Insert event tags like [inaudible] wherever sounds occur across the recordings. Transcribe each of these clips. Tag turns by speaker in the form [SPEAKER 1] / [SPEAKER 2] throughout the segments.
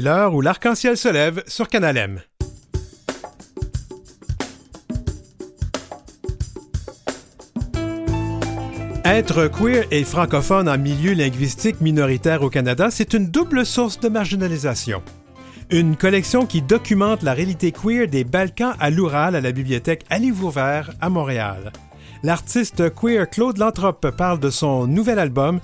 [SPEAKER 1] L'heure où l'arc-en-ciel se lève sur Canal M. Être queer et francophone en milieu linguistique minoritaire au Canada, c'est une double source de marginalisation. Une collection qui documente la réalité queer des Balkans à l'Oural à la bibliothèque Ali Vauvert à Montréal. L'artiste queer Claude Lantrope parle de son nouvel album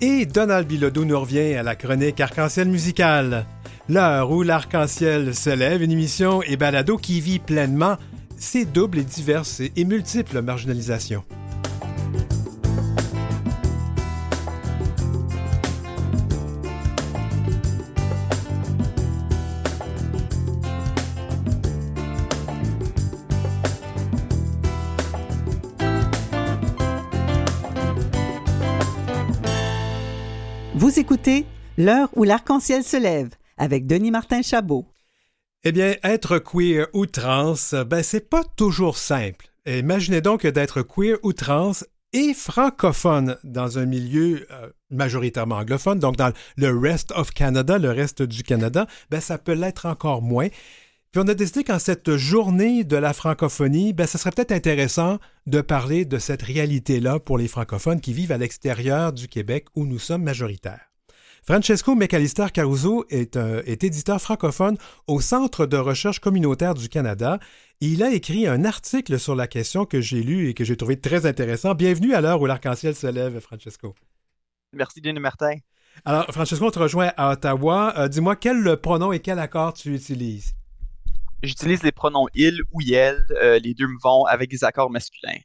[SPEAKER 1] et Donald Bilodeau nous revient à la chronique Arc-en-ciel musical. L'heure où l'arc-en-ciel se lève, une émission et balado qui vit pleinement ses doubles et diverses et multiples marginalisations.
[SPEAKER 2] L'heure où l'arc-en-ciel se lève avec Denis Martin Chabot.
[SPEAKER 1] Eh bien, être queer ou trans, ben c'est pas toujours simple. Imaginez donc d'être queer ou trans et francophone dans un milieu euh, majoritairement anglophone, donc dans le rest of Canada, le reste du Canada, ben ça peut l'être encore moins. Puis on a décidé qu'en cette journée de la francophonie, ben, ce serait peut-être intéressant de parler de cette réalité-là pour les francophones qui vivent à l'extérieur du Québec où nous sommes majoritaires. Francesco McAllister Caruso est, est, éditeur francophone au Centre de recherche communautaire du Canada. Il a écrit un article sur la question que j'ai lu et que j'ai trouvé très intéressant. Bienvenue à l'heure où l'arc-en-ciel se lève, Francesco.
[SPEAKER 3] Merci, Denis Martin.
[SPEAKER 1] Alors, Francesco, on te rejoint à Ottawa. Euh, dis-moi quel pronom et quel accord tu utilises?
[SPEAKER 3] J'utilise les pronoms il ou yel. Euh, les deux me vont avec des accords masculins.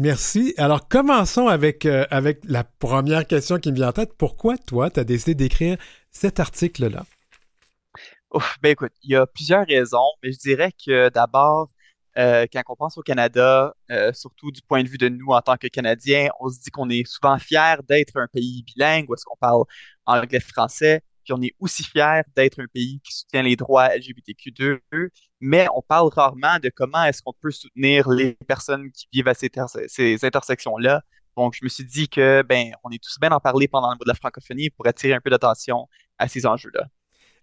[SPEAKER 1] Merci. Alors, commençons avec, euh, avec la première question qui me vient en tête. Pourquoi, toi, tu as décidé d'écrire cet article-là?
[SPEAKER 3] ben écoute, il y a plusieurs raisons, mais je dirais que d'abord, euh, quand on pense au Canada, surtout du point de vue de nous en tant que Canadiens, on se dit qu'on est souvent fier d'être un pays bilingue où est-ce qu'on parle anglais-français on est aussi fier d'être un pays qui soutient les droits LGBTQ2, mais on parle rarement de comment est-ce qu'on peut soutenir les personnes qui vivent à ces, intersections-là. Donc, je me suis dit que, ben, on est tous bien d'en parler pendant le mot de la francophonie pour attirer un peu d'attention à ces enjeux-là.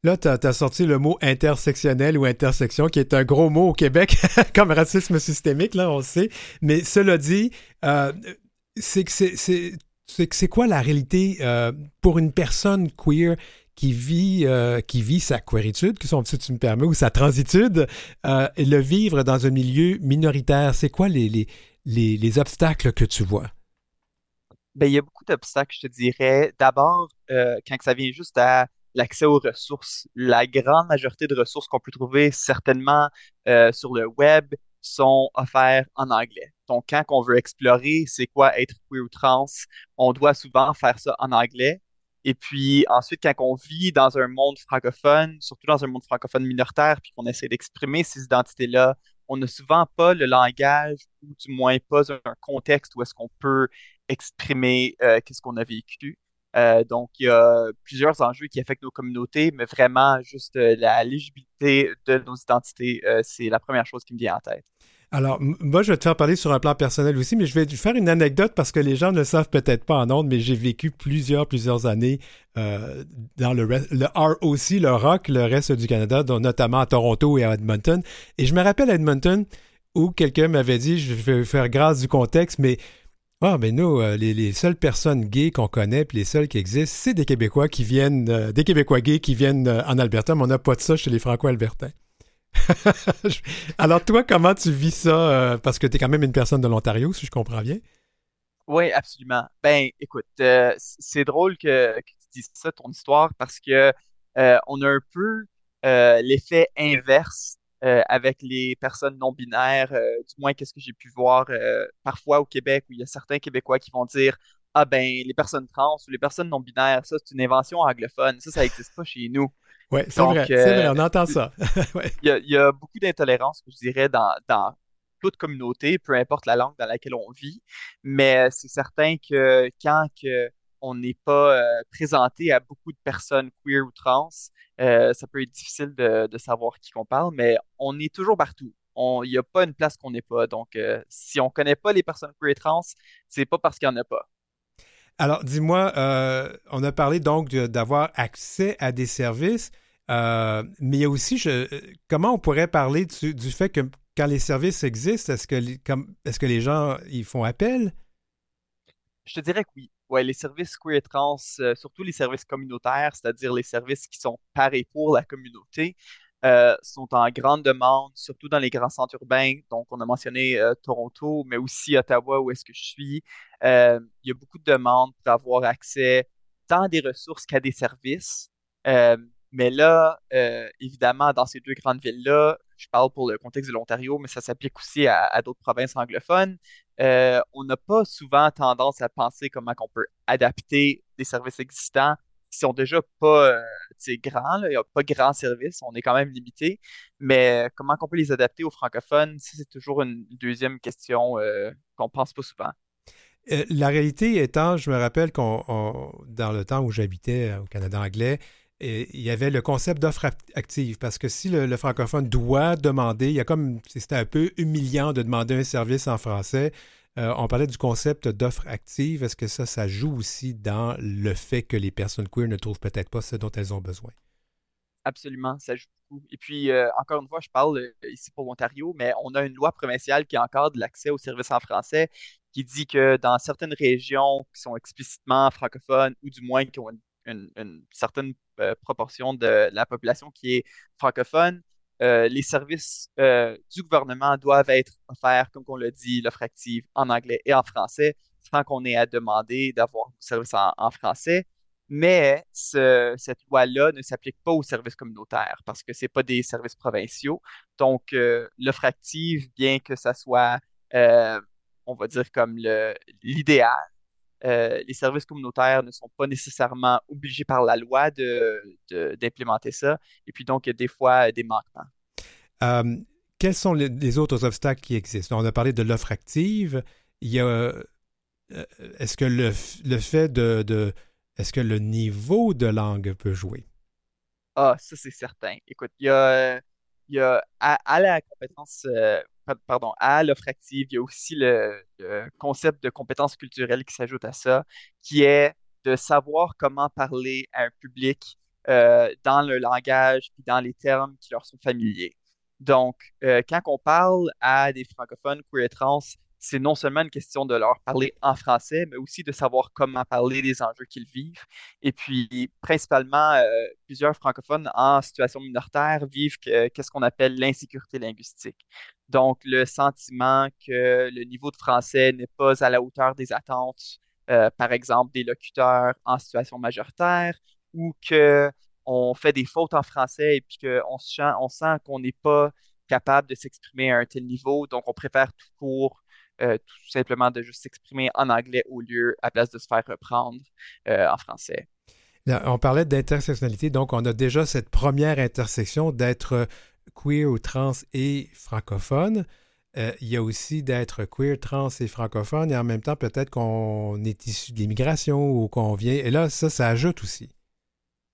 [SPEAKER 1] Là, tu as, sorti le mot intersectionnel ou intersection, qui est un gros mot au Québec, [laughs] comme racisme systémique, là, on le sait. Mais cela dit, euh, c'est que c'est quoi la réalité euh, pour une personne queer qui vit, euh, qui vit sa quéritude, que si tu me permets, ou sa transitude, euh, le vivre dans un milieu minoritaire. C'est quoi les, les, les, obstacles que tu vois?
[SPEAKER 3] Ben, il y a beaucoup d'obstacles, je te dirais. D'abord, euh, quand ça vient juste à l'accès aux ressources, la grande majorité de ressources qu'on peut trouver certainement sur le web sont offertes en anglais. Donc, quand on veut explorer c'est quoi être queer ou trans, on doit souvent faire ça en anglais. Et puis ensuite, quand on vit dans un monde francophone, surtout dans un monde francophone minoritaire, puis qu'on essaie d'exprimer ces identités-là, on n'a souvent pas le langage ou du moins pas un contexte où est-ce qu'on peut exprimer euh, qu'est-ce qu'on a vécu. Euh, donc, il y a plusieurs enjeux qui affectent nos communautés, mais vraiment, juste euh, la légibilité de nos identités, c'est la première chose qui me vient en tête.
[SPEAKER 1] Alors, moi, je vais te faire parler sur un plan personnel aussi, mais je vais faire une anecdote parce que les gens ne le savent peut-être pas en ondes, mais j'ai vécu plusieurs, plusieurs années euh, dans le, le ROC, le rock, le reste du Canada, notamment à Toronto et à Edmonton. Et je me rappelle à Edmonton où quelqu'un m'avait dit, je vais faire grâce du contexte, mais ah, mais nous, euh, les, seules personnes gays qu'on connaît, puis les seules qui existent, c'est des Québécois qui viennent, euh, des Québécois gays qui viennent en Alberta, mais on n'a pas de ça chez les Franco-Albertains. [laughs] Alors, toi, comment tu vis ça? Euh, parce que tu es quand même une personne de l'Ontario, si je comprends bien?
[SPEAKER 3] Oui, absolument. Ben, écoute, euh, c'est drôle que, tu dises ça, ton histoire, parce que euh, on a un peu l'effet inverse avec les personnes non binaires, du moins qu'est-ce que j'ai pu voir parfois au Québec, où il y a certains Québécois qui vont dire Ah ben, les personnes trans ou les personnes non binaires, ça c'est une invention anglophone, ça, ça n'existe pas chez nous.
[SPEAKER 1] Oui, c'est vrai, vrai, on entend ça. [laughs]
[SPEAKER 3] il, y a, beaucoup d'intolérance, je dirais, dans, toute communauté, peu importe la langue dans laquelle on vit, mais c'est certain que quand on n'est pas euh, présenté à beaucoup de personnes queer ou trans, euh, ça peut être difficile de, savoir qui qu'on parle, mais on est toujours partout. Il n'y a pas une place qu'on n'est pas. Donc, euh, si on ne connaît pas les personnes queer et trans, c'est pas parce qu'il n'y en a pas.
[SPEAKER 1] Alors, dis-moi, euh, on a parlé donc d'avoir accès à des services. Euh, mais il y a aussi, je, comment on pourrait parler du, fait que quand les services existent, est-ce que, les gens ils font appel?
[SPEAKER 3] Je te dirais que oui. Ouais, les services queer et trans, euh, surtout les services communautaires, c'est-à-dire les services qui sont par et pour la communauté, euh, sont en grande demande, surtout dans les grands centres urbains. Donc, on a mentionné euh, Toronto, mais aussi Ottawa, où est-ce que je suis. il y a beaucoup de demandes pour avoir accès tant à des ressources qu'à des services. mais là, évidemment, dans ces deux grandes villes-là, je parle pour le contexte de l'Ontario, mais ça s'applique aussi à, d'autres provinces anglophones. Euh, on n'a pas souvent tendance à penser comment on peut adapter des services existants qui sont déjà pas euh, grands. Il n'y a pas grand service, on est quand même limité. Mais comment on peut les adapter aux francophones, c'est toujours une deuxième question euh, qu'on pense pas souvent.
[SPEAKER 1] La réalité étant, je me rappelle qu'on, dans le temps où j'habitais au Canada anglais, il y avait le concept d'offre active, parce que si le, francophone doit demander, il y a comme, c'était un peu humiliant de demander un service en français. Euh, on parlait du concept d'offre active. Est-ce que ça, ça joue aussi dans le fait que les personnes queer ne trouvent peut-être pas ce dont elles ont besoin?
[SPEAKER 3] Absolument, ça joue beaucoup. Et puis, euh, encore une fois, je parle euh, ici pour l'Ontario, mais on a une loi provinciale qui encadre l'accès aux services en français, qui dit que dans certaines régions qui sont explicitement francophones, ou du moins qui ont une certaine proportion de la population qui est francophone, euh, les services euh, du gouvernement doivent être offerts, comme on l'a dit, l'offre active en anglais et en français, sans qu'on ait à demander d'avoir service en, français. Mais cette loi-là ne s'applique pas aux services communautaires parce que ce pas des services provinciaux. Donc, l'offre active, bien que ça soit, on va dire, comme l'idéal, euh, les services communautaires ne sont pas nécessairement obligés par la loi d'implémenter ça. Et puis donc, il y a des fois des manquements.
[SPEAKER 1] Euh, quels sont les, autres obstacles qui existent? On a parlé de l'offre active. Il y a. Euh, est-ce que le, fait de, Est-ce que le niveau de langue peut jouer?
[SPEAKER 3] Ah, ça, c'est certain. Écoute, il y a, il y a à, la compétence pardon, à l'offre active, il y a aussi le, concept de compétences culturelles qui s'ajoute à ça, qui est de savoir comment parler à un public euh, dans le langage et dans les termes qui leur sont familiers. Donc, euh, quand on parle à des francophones queer et trans, c'est non seulement une question de leur parler en français, mais aussi de savoir comment parler des enjeux qu'ils vivent. Et puis, principalement, euh, plusieurs francophones en situation minoritaire vivent qu'est-ce qu'on appelle l'insécurité linguistique. Donc, le sentiment que le niveau de français n'est pas à la hauteur des attentes, euh, par exemple, des locuteurs en situation majoritaire, ou que on fait des fautes en français et puis qu'on sent, on sent qu'on n'est pas capable de s'exprimer à un tel niveau, donc on préfère tout court euh, tout simplement de juste s'exprimer en anglais au lieu, à place de se faire reprendre euh, en français.
[SPEAKER 1] On parlait d'intersectionnalité, donc on a déjà cette première intersection d'être queer ou trans et francophone. Euh, il y a aussi d'être queer, trans et francophone, et en même temps, peut-être qu'on est issu de l'immigration ou qu'on vient. Et là, ça, ça ajoute aussi.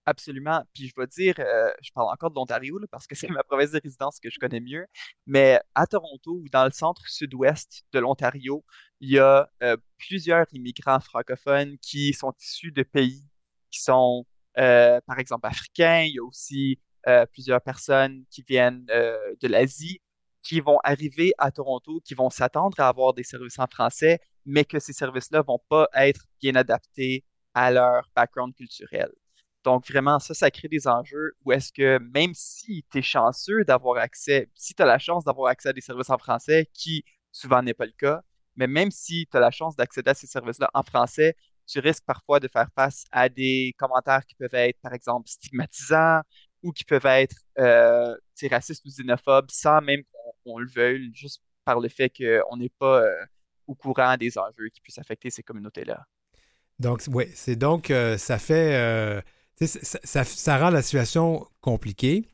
[SPEAKER 3] Absolument. Puis je vais dire, euh, je parle encore de l'Ontario parce que c'est ma province de résidence que je connais mieux, mais à Toronto ou dans le centre sud-ouest de l'Ontario, il y a euh, plusieurs immigrants francophones qui sont issus de pays qui sont, euh, par exemple, africains. Il y a aussi plusieurs personnes qui viennent de l'Asie qui vont arriver à Toronto, qui vont s'attendre à avoir des services en français, mais que ces services-là vont pas être bien adaptés à leur background culturel. Donc, vraiment, ça, ça crée des enjeux où est-ce que même si tu es chanceux d'avoir accès, si tu as la chance d'avoir accès à des services en français, qui souvent n'est pas le cas, mais même si tu as la chance d'accéder à ces services-là en français, tu risques parfois de faire face à des commentaires qui peuvent être, par exemple, stigmatisants ou qui peuvent être euh, racistes ou xénophobes sans même qu'on le veuille, juste par le fait qu'on n'est pas euh, au courant des enjeux qui puissent affecter ces communautés-là.
[SPEAKER 1] Donc, oui, c'est donc, euh, ça fait ça, rend la situation compliquée.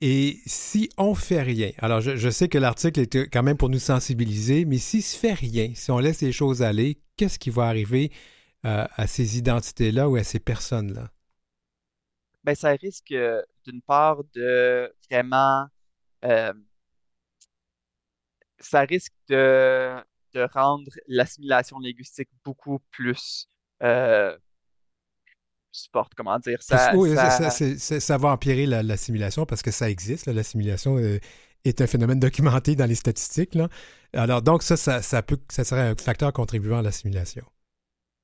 [SPEAKER 1] Et si on fait rien, alors je, sais que l'article est quand même pour nous sensibiliser, mais s'il se fait rien, si on laisse les choses aller, qu'est-ce qui va arriver euh, à ces identités-là ou à ces personnes-là?
[SPEAKER 3] Ben, ça risque euh, d'une part de vraiment euh, ça risque de rendre l'assimilation linguistique beaucoup plus supporte, comment dire. Ça,
[SPEAKER 1] oui,
[SPEAKER 3] ça-
[SPEAKER 1] ça- ça va empirer la- l'assimilation parce que ça existe. là. L'assimilation euh, est un phénomène documenté dans les statistiques. là. Alors, donc, ça, ça, ça peut, ça serait un facteur contribuant à l'assimilation.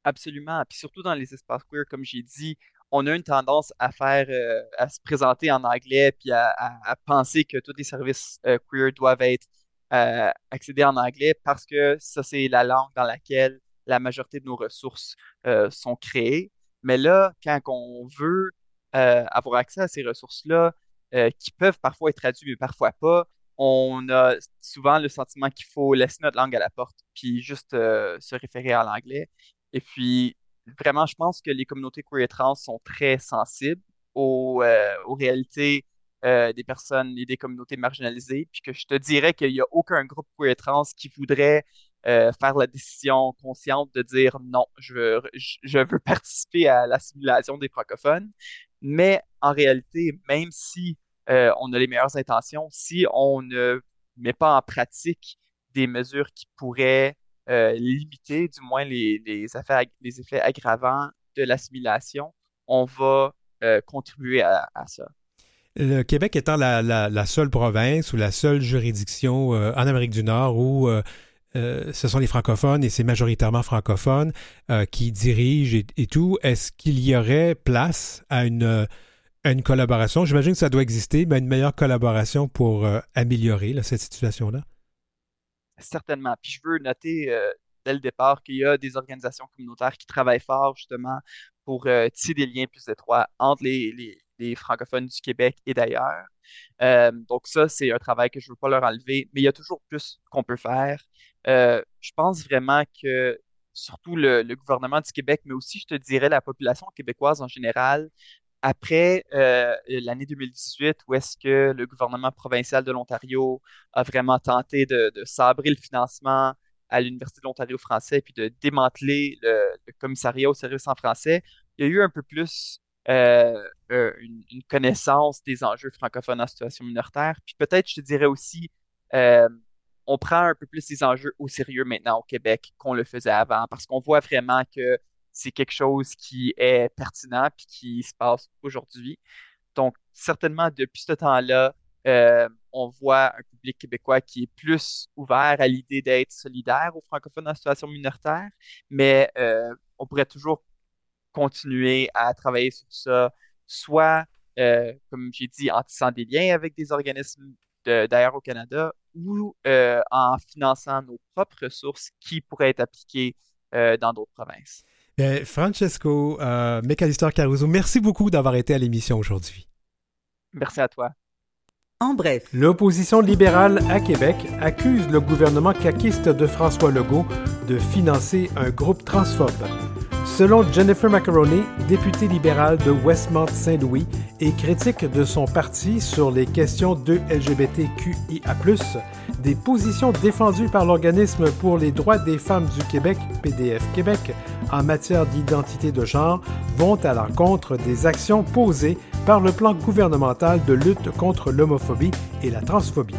[SPEAKER 3] Absolument. Puis surtout dans les espaces queer, comme j'ai dit, on a une tendance à faire, euh, à se présenter en anglais, puis à, à- à penser que tous les services euh, queer doivent être euh, accédés en anglais parce que ça, c'est la langue dans laquelle la majorité de nos ressources sont créées. Mais là, quand on veut euh, avoir accès à ces ressources-là, euh, qui peuvent parfois être traduites, mais parfois pas, on a souvent le sentiment qu'il faut laisser notre langue à la porte, puis juste euh, se référer à l'anglais. Et puis, vraiment, je pense que les communautés queer et trans sont très sensibles aux, réalités des personnes et des communautés marginalisées, puis que je te dirais qu'il n'y a aucun groupe queer et trans qui voudrait euh, faire la décision consciente de dire non, je veux, je, veux [laughs] participer à l'assimilation des francophones. Mais en réalité, même si euh, on a les meilleures intentions, si on ne met pas en pratique des mesures qui pourraient euh, limiter du moins les, les ag- les effets aggravants de l'assimilation, on va contribuer à, ça.
[SPEAKER 1] Le Québec étant la, seule province ou la seule juridiction en Amérique du Nord où euh, ce sont les francophones et c'est majoritairement francophones euh, qui dirigent et, tout, est-ce qu'il y aurait place à une, euh, une collaboration? J'imagine que ça doit exister, mais une meilleure collaboration pour améliorer cette situation-là.
[SPEAKER 3] Certainement. Puis je veux noter dès le départ qu'il y a des organisations communautaires qui travaillent fort justement pour tisser des liens plus étroits entre les, francophones du Québec et d'ailleurs. Donc ça, c'est un travail que je ne veux pas leur enlever, mais il y a toujours plus qu'on peut faire. Euh, je pense vraiment que surtout le, gouvernement du Québec, mais aussi, je te dirais, la population québécoise en général, après euh, l'année 2018, où est-ce que le gouvernement provincial de l'Ontario a vraiment tenté de, sabrer le financement à l'Université de l'Ontario français, puis de démanteler le, commissariat au service en français, il y a eu un peu plus euh, une, connaissance des enjeux francophones en situation minoritaire. Puis peut-être, je te dirais aussi, on prend un peu plus ces enjeux au sérieux maintenant au Québec qu'on le faisait avant, parce qu'on voit vraiment que c'est quelque chose qui est pertinent puis qui se passe aujourd'hui. Donc, certainement, depuis ce temps-là, euh, on voit un public québécois qui est plus ouvert à l'idée d'être solidaire aux francophones en situation minoritaire, mais euh, on pourrait toujours continuer à travailler sur ça, soit, euh, comme j'ai dit, en tissant des liens avec des organismes de- d'ailleurs au Canada, ou euh, en finançant nos propres ressources qui pourraient être appliquées euh, dans d'autres provinces.
[SPEAKER 1] Ben, Francesco euh, McAllister Caruso, merci beaucoup d'avoir été à l'émission aujourd'hui.
[SPEAKER 3] Merci à toi.
[SPEAKER 2] En bref,
[SPEAKER 1] L'opposition libérale à Québec accuse le gouvernement caquiste de François Legault de financer un groupe transphobe. Selon Jennifer Macaroni, députée libérale de Westmount-Saint-Louis et critique de son parti sur les questions de LGBTQIA+, des positions défendues par l'Organisme pour les droits des femmes du Québec, PDF Québec, en matière d'identité de genre vont à l'encontre des actions posées par le plan gouvernemental de lutte contre l'homophobie et la transphobie.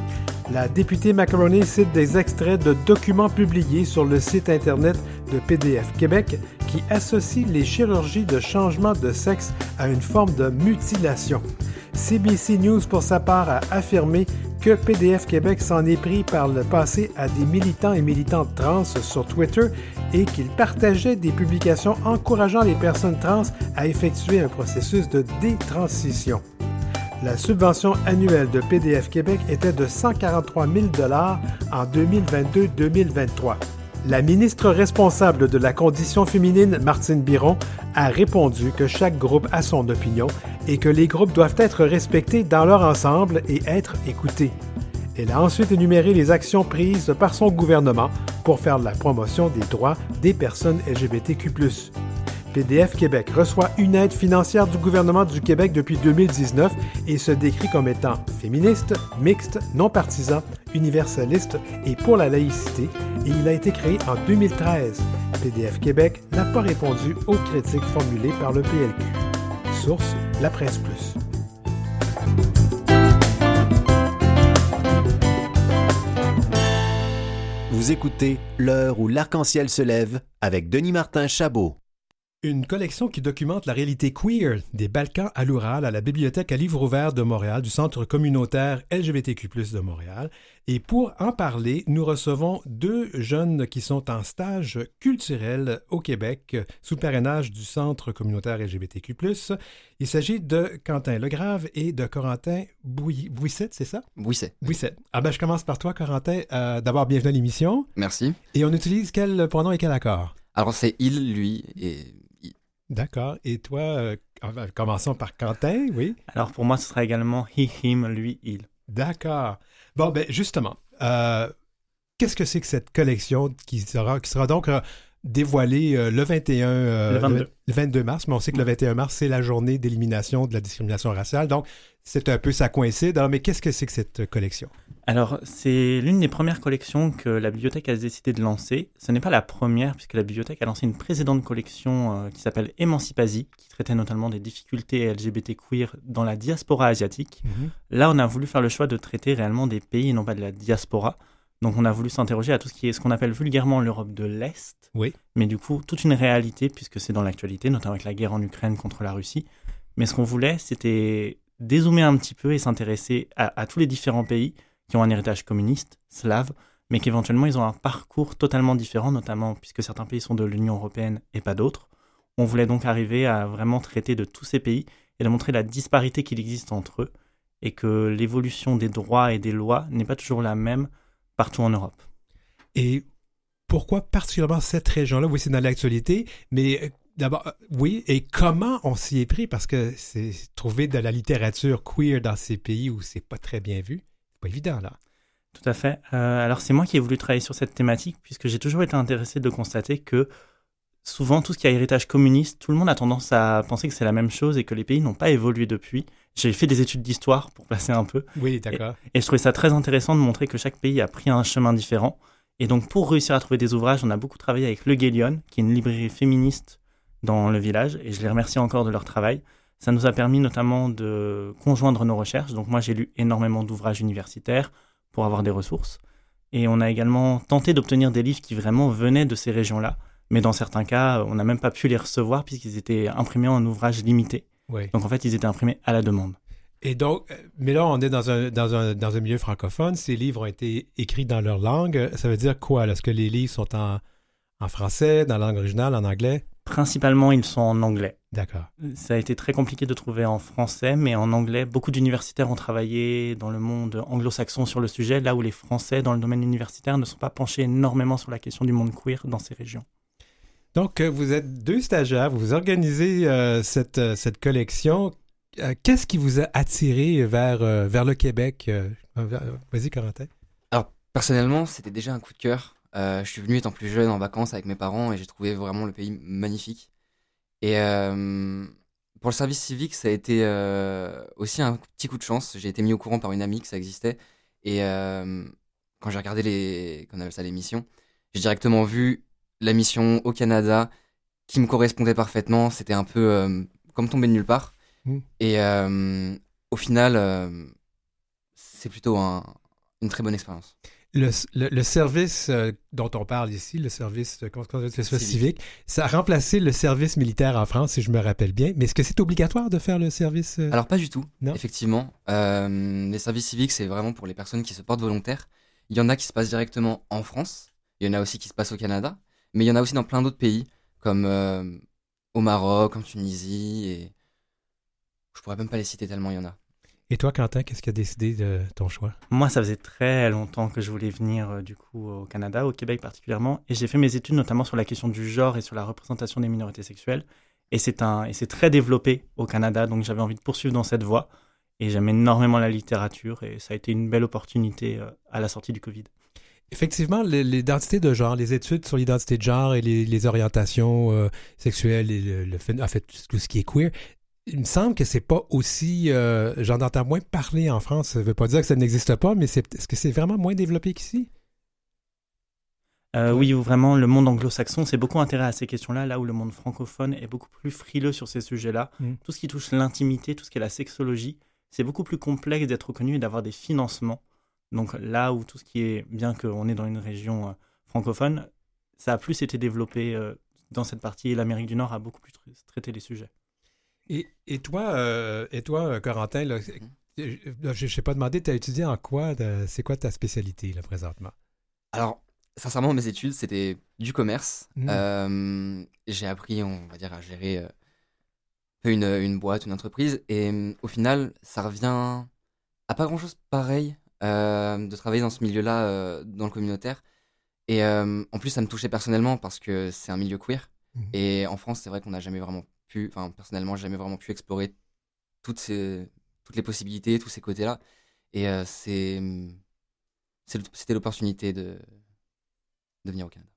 [SPEAKER 1] La députée Macaroni cite des extraits de documents publiés sur le site Internet de PDF Québec qui associent les chirurgies de changement de sexe à une forme de mutilation. CBC News, pour sa part, a affirmé que PDF Québec s'en est pris par le passé à des militants et militantes trans sur Twitter et qu'il partageait des publications encourageant les personnes trans à effectuer un processus de détransition. La subvention annuelle de PDF Québec était de 143 000 en 2022-2023. La ministre responsable de la condition féminine, Martine Biron, a répondu que chaque groupe a son opinion et que les groupes doivent être respectés dans leur ensemble et être écoutés. Elle a ensuite énuméré les actions prises par son gouvernement pour faire la promotion des droits des personnes LGBTQ+. PDF Québec reçoit une aide financière du gouvernement du Québec depuis 2019 et se décrit comme étant féministe, mixte, non partisan, universaliste et pour la laïcité et il a été créé en 2013. PDF Québec n'a pas répondu aux critiques formulées par le PLQ. Source La Presse Plus.
[SPEAKER 4] Vous écoutez L'heure où l'arc-en-ciel se lève avec Denis Martin Chabot.
[SPEAKER 1] Une collection qui documente la réalité queer des Balkans à l'Oural à la Bibliothèque à livre ouvert de Montréal du Centre communautaire LGBTQ+ de Montréal. Et pour en parler, nous recevons deux jeunes qui sont en stage culturel au Québec sous le parrainage du Centre communautaire LGBTQ+. Il s'agit de Quentin Legrave et de Corentin Bouisset, c'est ça?
[SPEAKER 4] Bouisset.
[SPEAKER 1] Bouisset. Ah ben je commence par toi, Corentin. Euh, D'abord, bienvenue à l'émission.
[SPEAKER 4] Merci.
[SPEAKER 1] Et on utilise quel pronom et quel accord?
[SPEAKER 4] Alors c'est il, lui et
[SPEAKER 1] D'accord. Et toi, euh, commençons par Quentin, oui.
[SPEAKER 5] Alors pour moi, ce sera également he, him, lui, il.
[SPEAKER 1] D'accord. Bon, ben justement, euh, qu'est-ce que c'est que cette collection qui sera, qui sera donc euh, dévoilée le 21...
[SPEAKER 5] le 22.
[SPEAKER 1] Le 22 mars, mais on sait que le 21 mars, c'est la journée d'élimination de la discrimination raciale. Donc, c'est un peu, ça coïncide. Alors, mais qu'est-ce que c'est que cette collection?
[SPEAKER 5] Alors, c'est l'une des premières collections que la bibliothèque a décidé de lancer. Ce n'est pas la première, puisque la bibliothèque a lancé une précédente collection euh, qui s'appelle Émancipasie, qui traitait notamment des difficultés LGBT queer dans la diaspora asiatique.
[SPEAKER 1] Mhm.
[SPEAKER 5] Là, on a voulu faire le choix de traiter réellement des pays et non pas de la diaspora. Donc, on a voulu s'interroger à tout ce qui est ce qu'on appelle vulgairement l'Europe de l'Est.
[SPEAKER 1] Oui.
[SPEAKER 5] Mais du coup, toute une réalité, puisque c'est dans l'actualité, notamment avec la guerre en Ukraine contre la Russie. Mais ce qu'on voulait, c'était dézoomer un petit peu et s'intéresser à, à tous les différents pays qui ont un héritage communiste, slave, mais qu'éventuellement ils ont un parcours totalement différent, notamment puisque certains pays sont de l'Union européenne et pas d'autres. On voulait donc arriver à vraiment traiter de tous ces pays et de montrer la disparité qu'il existe entre eux et que l'évolution des droits et des lois n'est pas toujours la même partout en Europe.
[SPEAKER 1] Et pourquoi particulièrement cette région-là? Oui, c'est dans l'actualité, mais euh, d'abord, euh, oui, et comment on s'y est pris? Parce que c'est trouver de la littérature queer dans ces pays où c'est pas très bien vu. Pas évident, là.
[SPEAKER 5] Tout à fait. Euh, alors c'est moi qui ai voulu travailler sur cette thématique puisque j'ai toujours été intéressé de constater que souvent tout ce qui a héritage communiste, tout le monde a tendance à penser que c'est la même chose et que les pays n'ont pas évolué depuis. J'ai fait des études d'histoire pour placer un peu
[SPEAKER 1] Oui, d'accord.
[SPEAKER 5] et je trouvais ça très intéressant de montrer que chaque pays a pris un chemin différent. Et donc pour réussir à trouver des ouvrages, on a beaucoup travaillé avec Le Guélion, qui est une librairie féministe dans le village et je les remercie encore de leur travail. Ça nous a permis notamment de conjoindre nos recherches. Donc moi j'ai lu énormément d'ouvrages universitaires pour avoir des ressources. Et on a également tenté d'obtenir des livres qui vraiment venaient de ces régions-là. Mais dans certains cas, on n'a même pas pu les recevoir puisqu'ils étaient imprimés en ouvrage limité.
[SPEAKER 1] Oui.
[SPEAKER 5] Donc en fait, ils étaient imprimés à la demande.
[SPEAKER 1] Et donc, euh, mais là, on est dans un, dans un, dans un milieu francophone. Ces livres ont été écrits dans leur langue. Ça veut dire quoi? Est-ce que les livres sont en, en français, dans la langue originale, en anglais?
[SPEAKER 5] Principalement, ils sont en anglais.
[SPEAKER 1] D'accord.
[SPEAKER 5] Ça a été très compliqué de trouver en français, mais en anglais, beaucoup d'universitaires ont travaillé dans le monde anglo-saxon sur le sujet, là où les Français, dans le domaine universitaire, ne sont pas penchés énormément sur la question du monde queer dans ces régions.
[SPEAKER 1] Donc, euh, vous êtes deux stagiaires, vous organisez euh, cette, euh, cette collection. Qu'est-ce qui vous a attiré vers, euh, vers le Québec? Vas-y, Corentin.
[SPEAKER 4] Alors personnellement, c'était déjà un coup de cœur. Euh, je suis venu étant plus jeune en vacances avec mes parents et j'ai trouvé vraiment le pays magnifique. Et euh, pour le service civique, ça a été euh, aussi un petit coup de chance. J'ai été mis au courant par une amie que ça existait. Et euh, quand j'ai regardé les, qu'on appelle ça l'émission, j'ai directement vu la mission au Canada qui me correspondait parfaitement. C'était un peu comme tomber de nulle part.
[SPEAKER 1] Mm.
[SPEAKER 4] Et au final, c'est plutôt un- une très bonne expérience.
[SPEAKER 1] Le, le- le service euh, dont on parle ici, le service, euh, service civique, ça a remplacé le service militaire en France, si je me rappelle bien. Mais est-ce que c'est obligatoire de faire le service? euh?
[SPEAKER 4] Alors pas du tout,
[SPEAKER 1] Non?
[SPEAKER 4] effectivement. Euh, les services civiques, c'est vraiment pour les personnes qui se portent volontaires. Il y en a qui se passent directement en France, il y en a aussi qui se passent au Canada, mais il y en a aussi dans plein d'autres pays, comme euh, au Maroc, en Tunisie, et je pourrais même pas les citer tellement il y en a.
[SPEAKER 1] Et toi, Quentin, qu'est-ce qui a décidé de ton choix?
[SPEAKER 5] Moi, ça faisait très longtemps que je voulais venir euh, du coup au Canada, au Québec particulièrement, et j'ai fait mes études notamment sur la question du genre et sur la représentation des minorités sexuelles. Et c'est un et c'est très développé au Canada, donc j'avais envie de poursuivre dans cette voie. Et j'aime énormément la littérature, et ça a été une belle opportunité euh, à la sortie du Covid.
[SPEAKER 1] Effectivement, l'identité de genre, les études sur l'identité de genre et les, les orientations euh, sexuelles et le, en fait, tout ce qui est queer, il me semble que c'est pas aussi. euh, J'en entends moins parler en France. Ça veut pas dire que ça n'existe pas, mais est-ce que c'est vraiment moins développé qu'ici?
[SPEAKER 5] Euh, oui, vraiment, le monde anglo-saxon s'est beaucoup intéressé à ces questions-là, là où le monde francophone est beaucoup plus frileux sur ces sujets-là.
[SPEAKER 1] Mm.
[SPEAKER 5] Tout ce qui touche l'intimité, tout ce qui est la sexologie, c'est beaucoup plus complexe d'être reconnu et d'avoir des financements. Donc là où tout ce qui est, bien qu'on est dans une région euh, francophone, ça a plus été développé euh, dans cette partie et l'Amérique du Nord a beaucoup plus traité les sujets.
[SPEAKER 1] Et, et toi, euh, et toi, Corentin, là,
[SPEAKER 4] Mhm.
[SPEAKER 1] je ne sais pas demandé, tu as étudié en quoi? C'est quoi ta spécialité là, présentement?
[SPEAKER 4] Alors, sincèrement, mes études, c'était du commerce.
[SPEAKER 1] Mhm.
[SPEAKER 4] Euh, j'ai appris, on va dire, à gérer euh, une, une boîte, une entreprise. Et euh, au final, ça revient à pas grand-chose pareil euh, de travailler dans ce milieu-là, euh, dans le communautaire. Et euh, en plus, ça me touchait personnellement parce que c'est un milieu queer.
[SPEAKER 1] Mhm.
[SPEAKER 4] Et en France, c'est vrai qu'on n'a jamais vraiment pu, enfin, personnellement, j'ai jamais vraiment pu explorer toutes, ces, toutes les possibilités, tous ces côtés-là. Et euh, c'est, c'était l'opportunité de, de venir au Canada.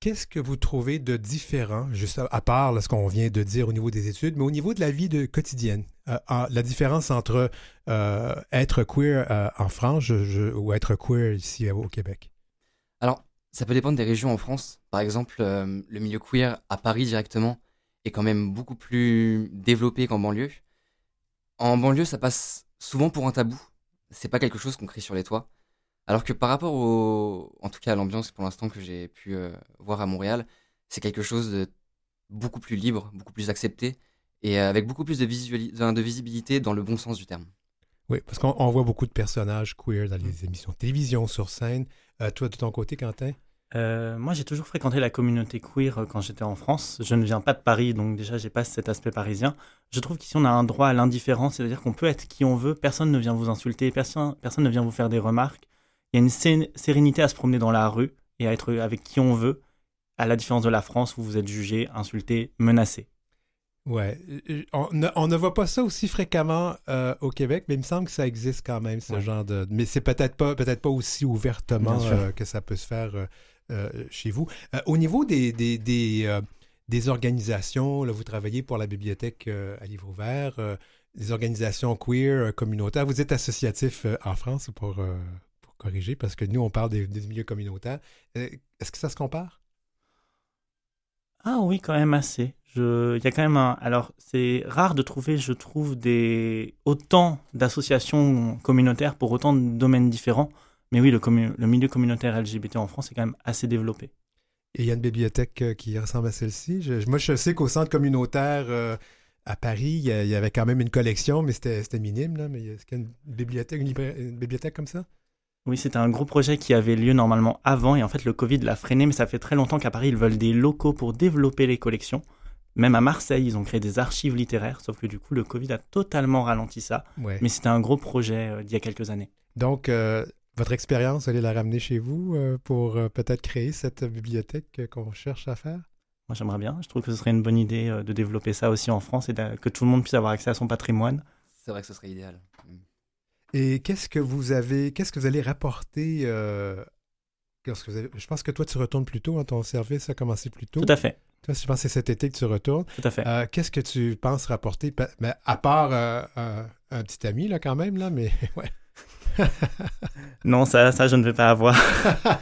[SPEAKER 1] Qu'est-ce que vous trouvez de différent, juste à, à part là, ce qu'on vient de dire au niveau des études, mais au niveau de la vie de, quotidienne? Euh, en- la différence entre euh, être queer euh, en France je- je- ou être queer ici au Québec?
[SPEAKER 4] Alors, ça peut dépendre des régions en France. Par exemple, le milieu queer à Paris directement est quand même beaucoup plus développé qu'en banlieue. En banlieue, ça passe souvent pour un tabou. C'est pas quelque chose qu'on crie sur les toits. Alors que par rapport au, en tout cas à l'ambiance pour l'instant que j'ai pu euh, voir à Montréal, c'est quelque chose de beaucoup plus libre, beaucoup plus accepté et euh, avec beaucoup plus de, visibilité dans le bon sens du terme.
[SPEAKER 1] Oui, parce qu'on on voit beaucoup de personnages queer dans les émissions de télévision, sur scène. Euh, toi, de ton côté, Quentin?
[SPEAKER 5] Euh, moi, j'ai toujours fréquenté la communauté queer euh, quand j'étais en France. Je ne viens pas de Paris, donc déjà, j'ai pas cet aspect parisien. Je trouve qu'ici, on a un droit à l'indifférence, c'est-à-dire qu'on peut être qui on veut, personne ne vient vous insulter, personne, personne ne vient vous faire des remarques. Il y a une sé- sérénité à se promener dans la rue et à être avec qui on veut, à la différence de la France où vous êtes jugé, insulté, menacé.
[SPEAKER 1] Ouais, on ne, on ne voit pas ça aussi fréquemment euh, au Québec, mais il me semble que ça existe quand même, ce
[SPEAKER 5] Ouais.
[SPEAKER 1] genre de... Mais c'est peut-être pas, peut-être pas aussi ouvertement euh, que ça peut se faire euh, chez vous. Euh, au niveau des, des, euh, des organisations, là, vous travaillez pour la bibliothèque euh, à livre ouvert, euh, des organisations queer euh, communautaires. Vous êtes associatif euh, en France pour, euh, pour corriger, parce que nous, on parle des, milieux communautaires. Euh, Est-ce que ça se compare?
[SPEAKER 5] Ah oui, quand même assez. Il y a quand même un... Alors, c'est rare de trouver, je trouve, des... autant d'associations communautaires pour autant de domaines différents. Mais oui, le, milieu communautaire LGBT en France est quand même assez développé.
[SPEAKER 1] Et il y a une bibliothèque euh, qui ressemble à celle-ci. Je- moi, je sais qu'au centre communautaire euh, à Paris, il y, avait quand même une collection, mais c'était minime. Là, mais est-ce qu'il y a une bibliothèque, une, libra- une bibliothèque comme ça?
[SPEAKER 5] Oui, c'était un gros projet qui avait lieu normalement avant et en fait le Covid l'a freiné, mais ça fait très longtemps qu'à Paris ils veulent des locaux pour développer les collections. Même à Marseille, ils ont créé des archives littéraires, sauf que du coup le Covid a totalement ralenti ça.
[SPEAKER 1] Ouais.
[SPEAKER 5] Mais c'était un gros projet euh, d'il y a quelques années.
[SPEAKER 1] Donc, euh, votre expérience, allez la ramener chez vous euh, pour euh, peut-être créer cette bibliothèque qu'on cherche à faire?
[SPEAKER 5] Moi j'aimerais bien, je trouve que ce serait une bonne idée euh, de développer ça aussi en France et que tout le monde puisse avoir accès à son patrimoine.
[SPEAKER 4] C'est vrai que ce serait idéal. Mm.
[SPEAKER 1] Et qu'est-ce que vous avez, qu'est-ce que vous allez rapporter? euh, lorsque vous avez- je pense que toi, tu retournes plus tôt, hein, ton service a commencé plus tôt.
[SPEAKER 5] Tout à fait,
[SPEAKER 1] Toi, je pense que c'est cet été que tu retournes.
[SPEAKER 5] tout à fait.
[SPEAKER 1] Euh, Qu'est-ce que tu penses rapporter? Mais à part euh, un, un petit ami, là, quand même, là, mais [laughs] ouais. [laughs]
[SPEAKER 5] Non, ça, ça je ne vais pas avoir.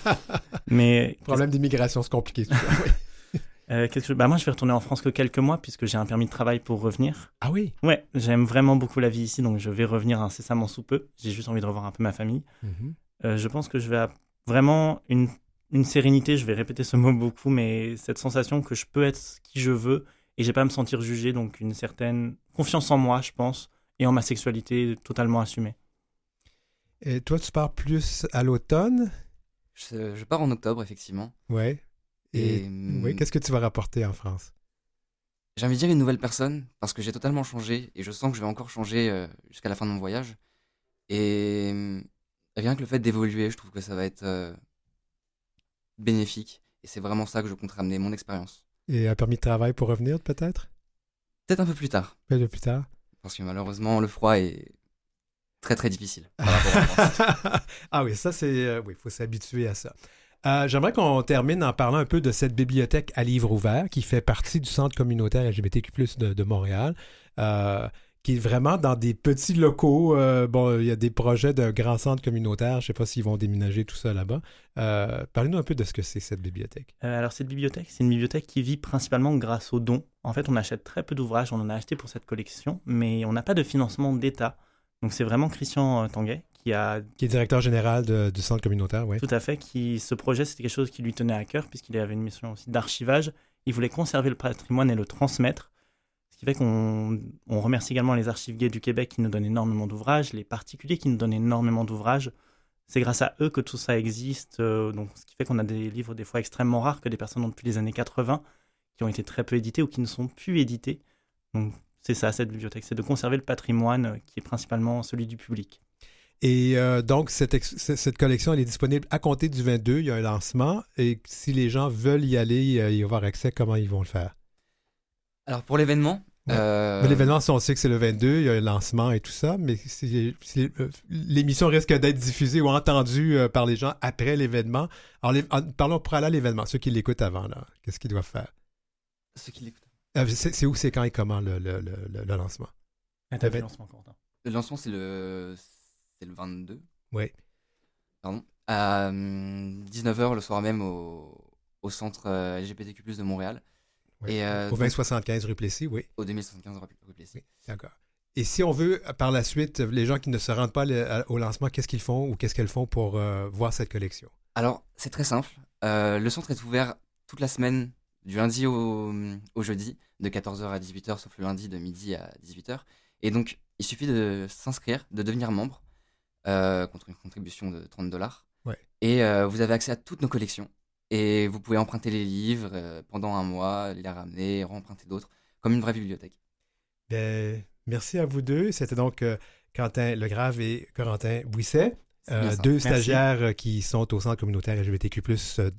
[SPEAKER 5] [laughs] Mais
[SPEAKER 1] Problème d'immigration, c'est compliqué. tout ça, oui. [laughs]
[SPEAKER 5] euh, bah, moi je vais retourner en France que quelques mois puisque j'ai un permis de travail pour revenir.
[SPEAKER 1] Ah oui?
[SPEAKER 5] Ouais, j'aime vraiment beaucoup la vie ici, donc je vais revenir incessamment sous peu. J'ai juste envie de revoir un peu ma famille.
[SPEAKER 1] Mhm.
[SPEAKER 5] Euh, je pense que je vais vraiment une, une sérénité, je vais répéter ce mot beaucoup, mais cette sensation que je peux être qui je veux et j'ai pas à me sentir jugé, donc une certaine confiance en moi, je pense, et en ma sexualité totalement assumée.
[SPEAKER 1] Et toi, tu pars plus à l'automne?
[SPEAKER 4] Je, je pars en octobre, effectivement.
[SPEAKER 1] Ouais. Et,
[SPEAKER 4] Et,
[SPEAKER 1] oui, qu'est-ce que tu vas rapporter en France?
[SPEAKER 4] J'ai envie de dire une nouvelle personne parce que j'ai totalement changé et je sens que je vais encore changer euh, jusqu'à la fin de mon voyage. Et euh, rien que le fait d'évoluer, je trouve que ça va être euh, bénéfique. Et c'est vraiment ça que je compte ramener, mon expérience.
[SPEAKER 1] Et un permis de travail pour revenir, peut-être?
[SPEAKER 4] Peut-être un peu plus tard,
[SPEAKER 1] Peut-être plus tard.
[SPEAKER 4] parce que malheureusement, le froid est très très difficile. par rapport à la France. [laughs]
[SPEAKER 1] ah oui, ça c'est... euh, oui, il faut s'habituer à ça. Euh, J'aimerais qu'on termine en parlant un peu de cette bibliothèque à livre ouvert qui fait partie du centre communautaire LGBTQ+, de, de Montréal, euh, qui est vraiment dans des petits locaux. euh, bon, il y a des projets de grands centres communautaires. Je ne sais pas s'ils vont déménager tout ça là-bas. Euh, Parlez-nous un peu de ce que c'est, cette bibliothèque.
[SPEAKER 5] Euh, alors cette bibliothèque, c'est une bibliothèque qui vit principalement grâce aux dons. En fait, on achète très peu d'ouvrages, on en a acheté pour cette collection, mais on n'a pas de financement d'État. Donc c'est vraiment Christian euh, Tanguay qui a
[SPEAKER 1] Qui est directeur général de- du centre communautaire, oui.
[SPEAKER 5] Tout à fait, qui, ce projet, c'était quelque chose qui lui tenait à cœur, puisqu'il avait une mission aussi d'archivage. Ils voulaient conserver le patrimoine et le transmettre. Ce qui fait qu'on on remercie également les archives gays du Québec qui nous donnent énormément d'ouvrages, les particuliers qui nous donnent énormément d'ouvrages. C'est grâce à eux que tout ça existe. euh, donc, ce qui fait qu'on a des livres des fois extrêmement rares que des personnes ont depuis les années 80, qui ont été très peu édités ou qui ne sont plus édités. Donc, c'est ça, cette bibliothèque, c'est de conserver le patrimoine euh, qui est principalement celui du public.
[SPEAKER 1] Et euh, donc, cette, cette collection, elle est disponible à compter du 22. Il y a un lancement. Et si les gens veulent y aller, euh, y avoir accès, comment ils vont le faire?
[SPEAKER 4] Alors pour l'événement,
[SPEAKER 1] Ouais.
[SPEAKER 4] euh,
[SPEAKER 1] Mais L'événement, si on sait que c'est le 22, il y a un lancement et tout ça, mais si, si- euh, l'émission risque d'être diffusée ou entendue euh, par les gens après l'événement. Alors, les- en- parlons pour aller à l'événement, ceux qui l'écoutent avant, là, qu'est-ce qu'ils doivent faire?
[SPEAKER 4] ceux qui l'écoutent.
[SPEAKER 1] Euh, C'est c'est où, c'est quand et comment le, le- le- le- lancement?
[SPEAKER 5] Ah, le lancement, Corentin
[SPEAKER 4] Le lancement c'est le c'est le 22.
[SPEAKER 1] Oui.
[SPEAKER 4] Pardon. À 19h le soir même au, au centre euh, LGBTQ+ de Montréal
[SPEAKER 1] Oui.
[SPEAKER 4] Et, euh,
[SPEAKER 1] Au
[SPEAKER 4] donc-
[SPEAKER 1] 2075 rue Plessis, oui.
[SPEAKER 4] au 2075 rue rue Plessis.
[SPEAKER 1] Oui, d'accord. Et si on veut, par la suite, les gens qui ne se rendent pas le- à- au lancement, qu'est-ce qu'ils font ou qu'est-ce qu'elles font pour euh, voir cette collection?
[SPEAKER 4] Alors, c'est très simple. Euh, le centre est ouvert toute la semaine, du lundi au, au jeudi, de 14h à 18h, sauf le lundi de midi à 18h. Et donc, il suffit de s'inscrire, de devenir membre, euh, contre une contribution de 30 dollars.
[SPEAKER 1] Ouais.
[SPEAKER 4] Et euh, vous avez accès à toutes nos collections. Et vous pouvez emprunter les livres euh, pendant un mois, les ramener, remprunter d'autres, comme une vraie bibliothèque.
[SPEAKER 1] Ben, merci à vous deux. C'était donc euh, Quentin Legrave et Corentin Bouisset. Euh, deux
[SPEAKER 5] Merci.
[SPEAKER 1] stagiaires qui sont au Centre communautaire LGBTQ+,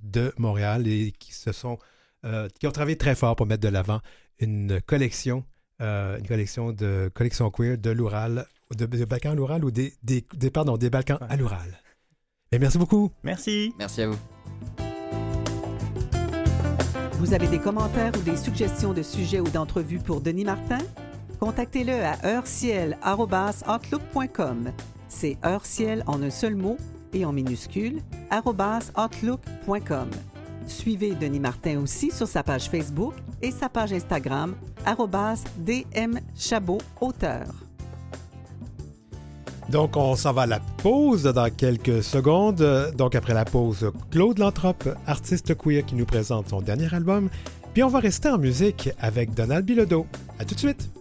[SPEAKER 1] de Montréal et qui se sont euh, qui ont travaillé très fort pour mettre de l'avant une collection, euh, une collection de collection queer de l'Oural, de, de Balkans à l'Oural ou des, des, des- pardon, des Balkans à l'Oural. Et merci beaucoup.
[SPEAKER 5] Merci.
[SPEAKER 4] Merci à vous.
[SPEAKER 2] Vous avez des commentaires ou des suggestions de sujets ou d'entrevues pour Denis Martin? Contactez-le à heureciel.outlook.com. C'est heureciel en un seul mot et en minuscule, outlook.com. Suivez Denis Martin aussi sur sa page Facebook et sa page Instagram, arobase dmchabot auteur.
[SPEAKER 1] Donc, on s'en va à la pause dans quelques secondes. Donc, après la pause, Claude Lantrope, artiste queer qui nous présente son dernier album. Puis, on va rester en musique avec Donald Bilodeau. À tout de suite.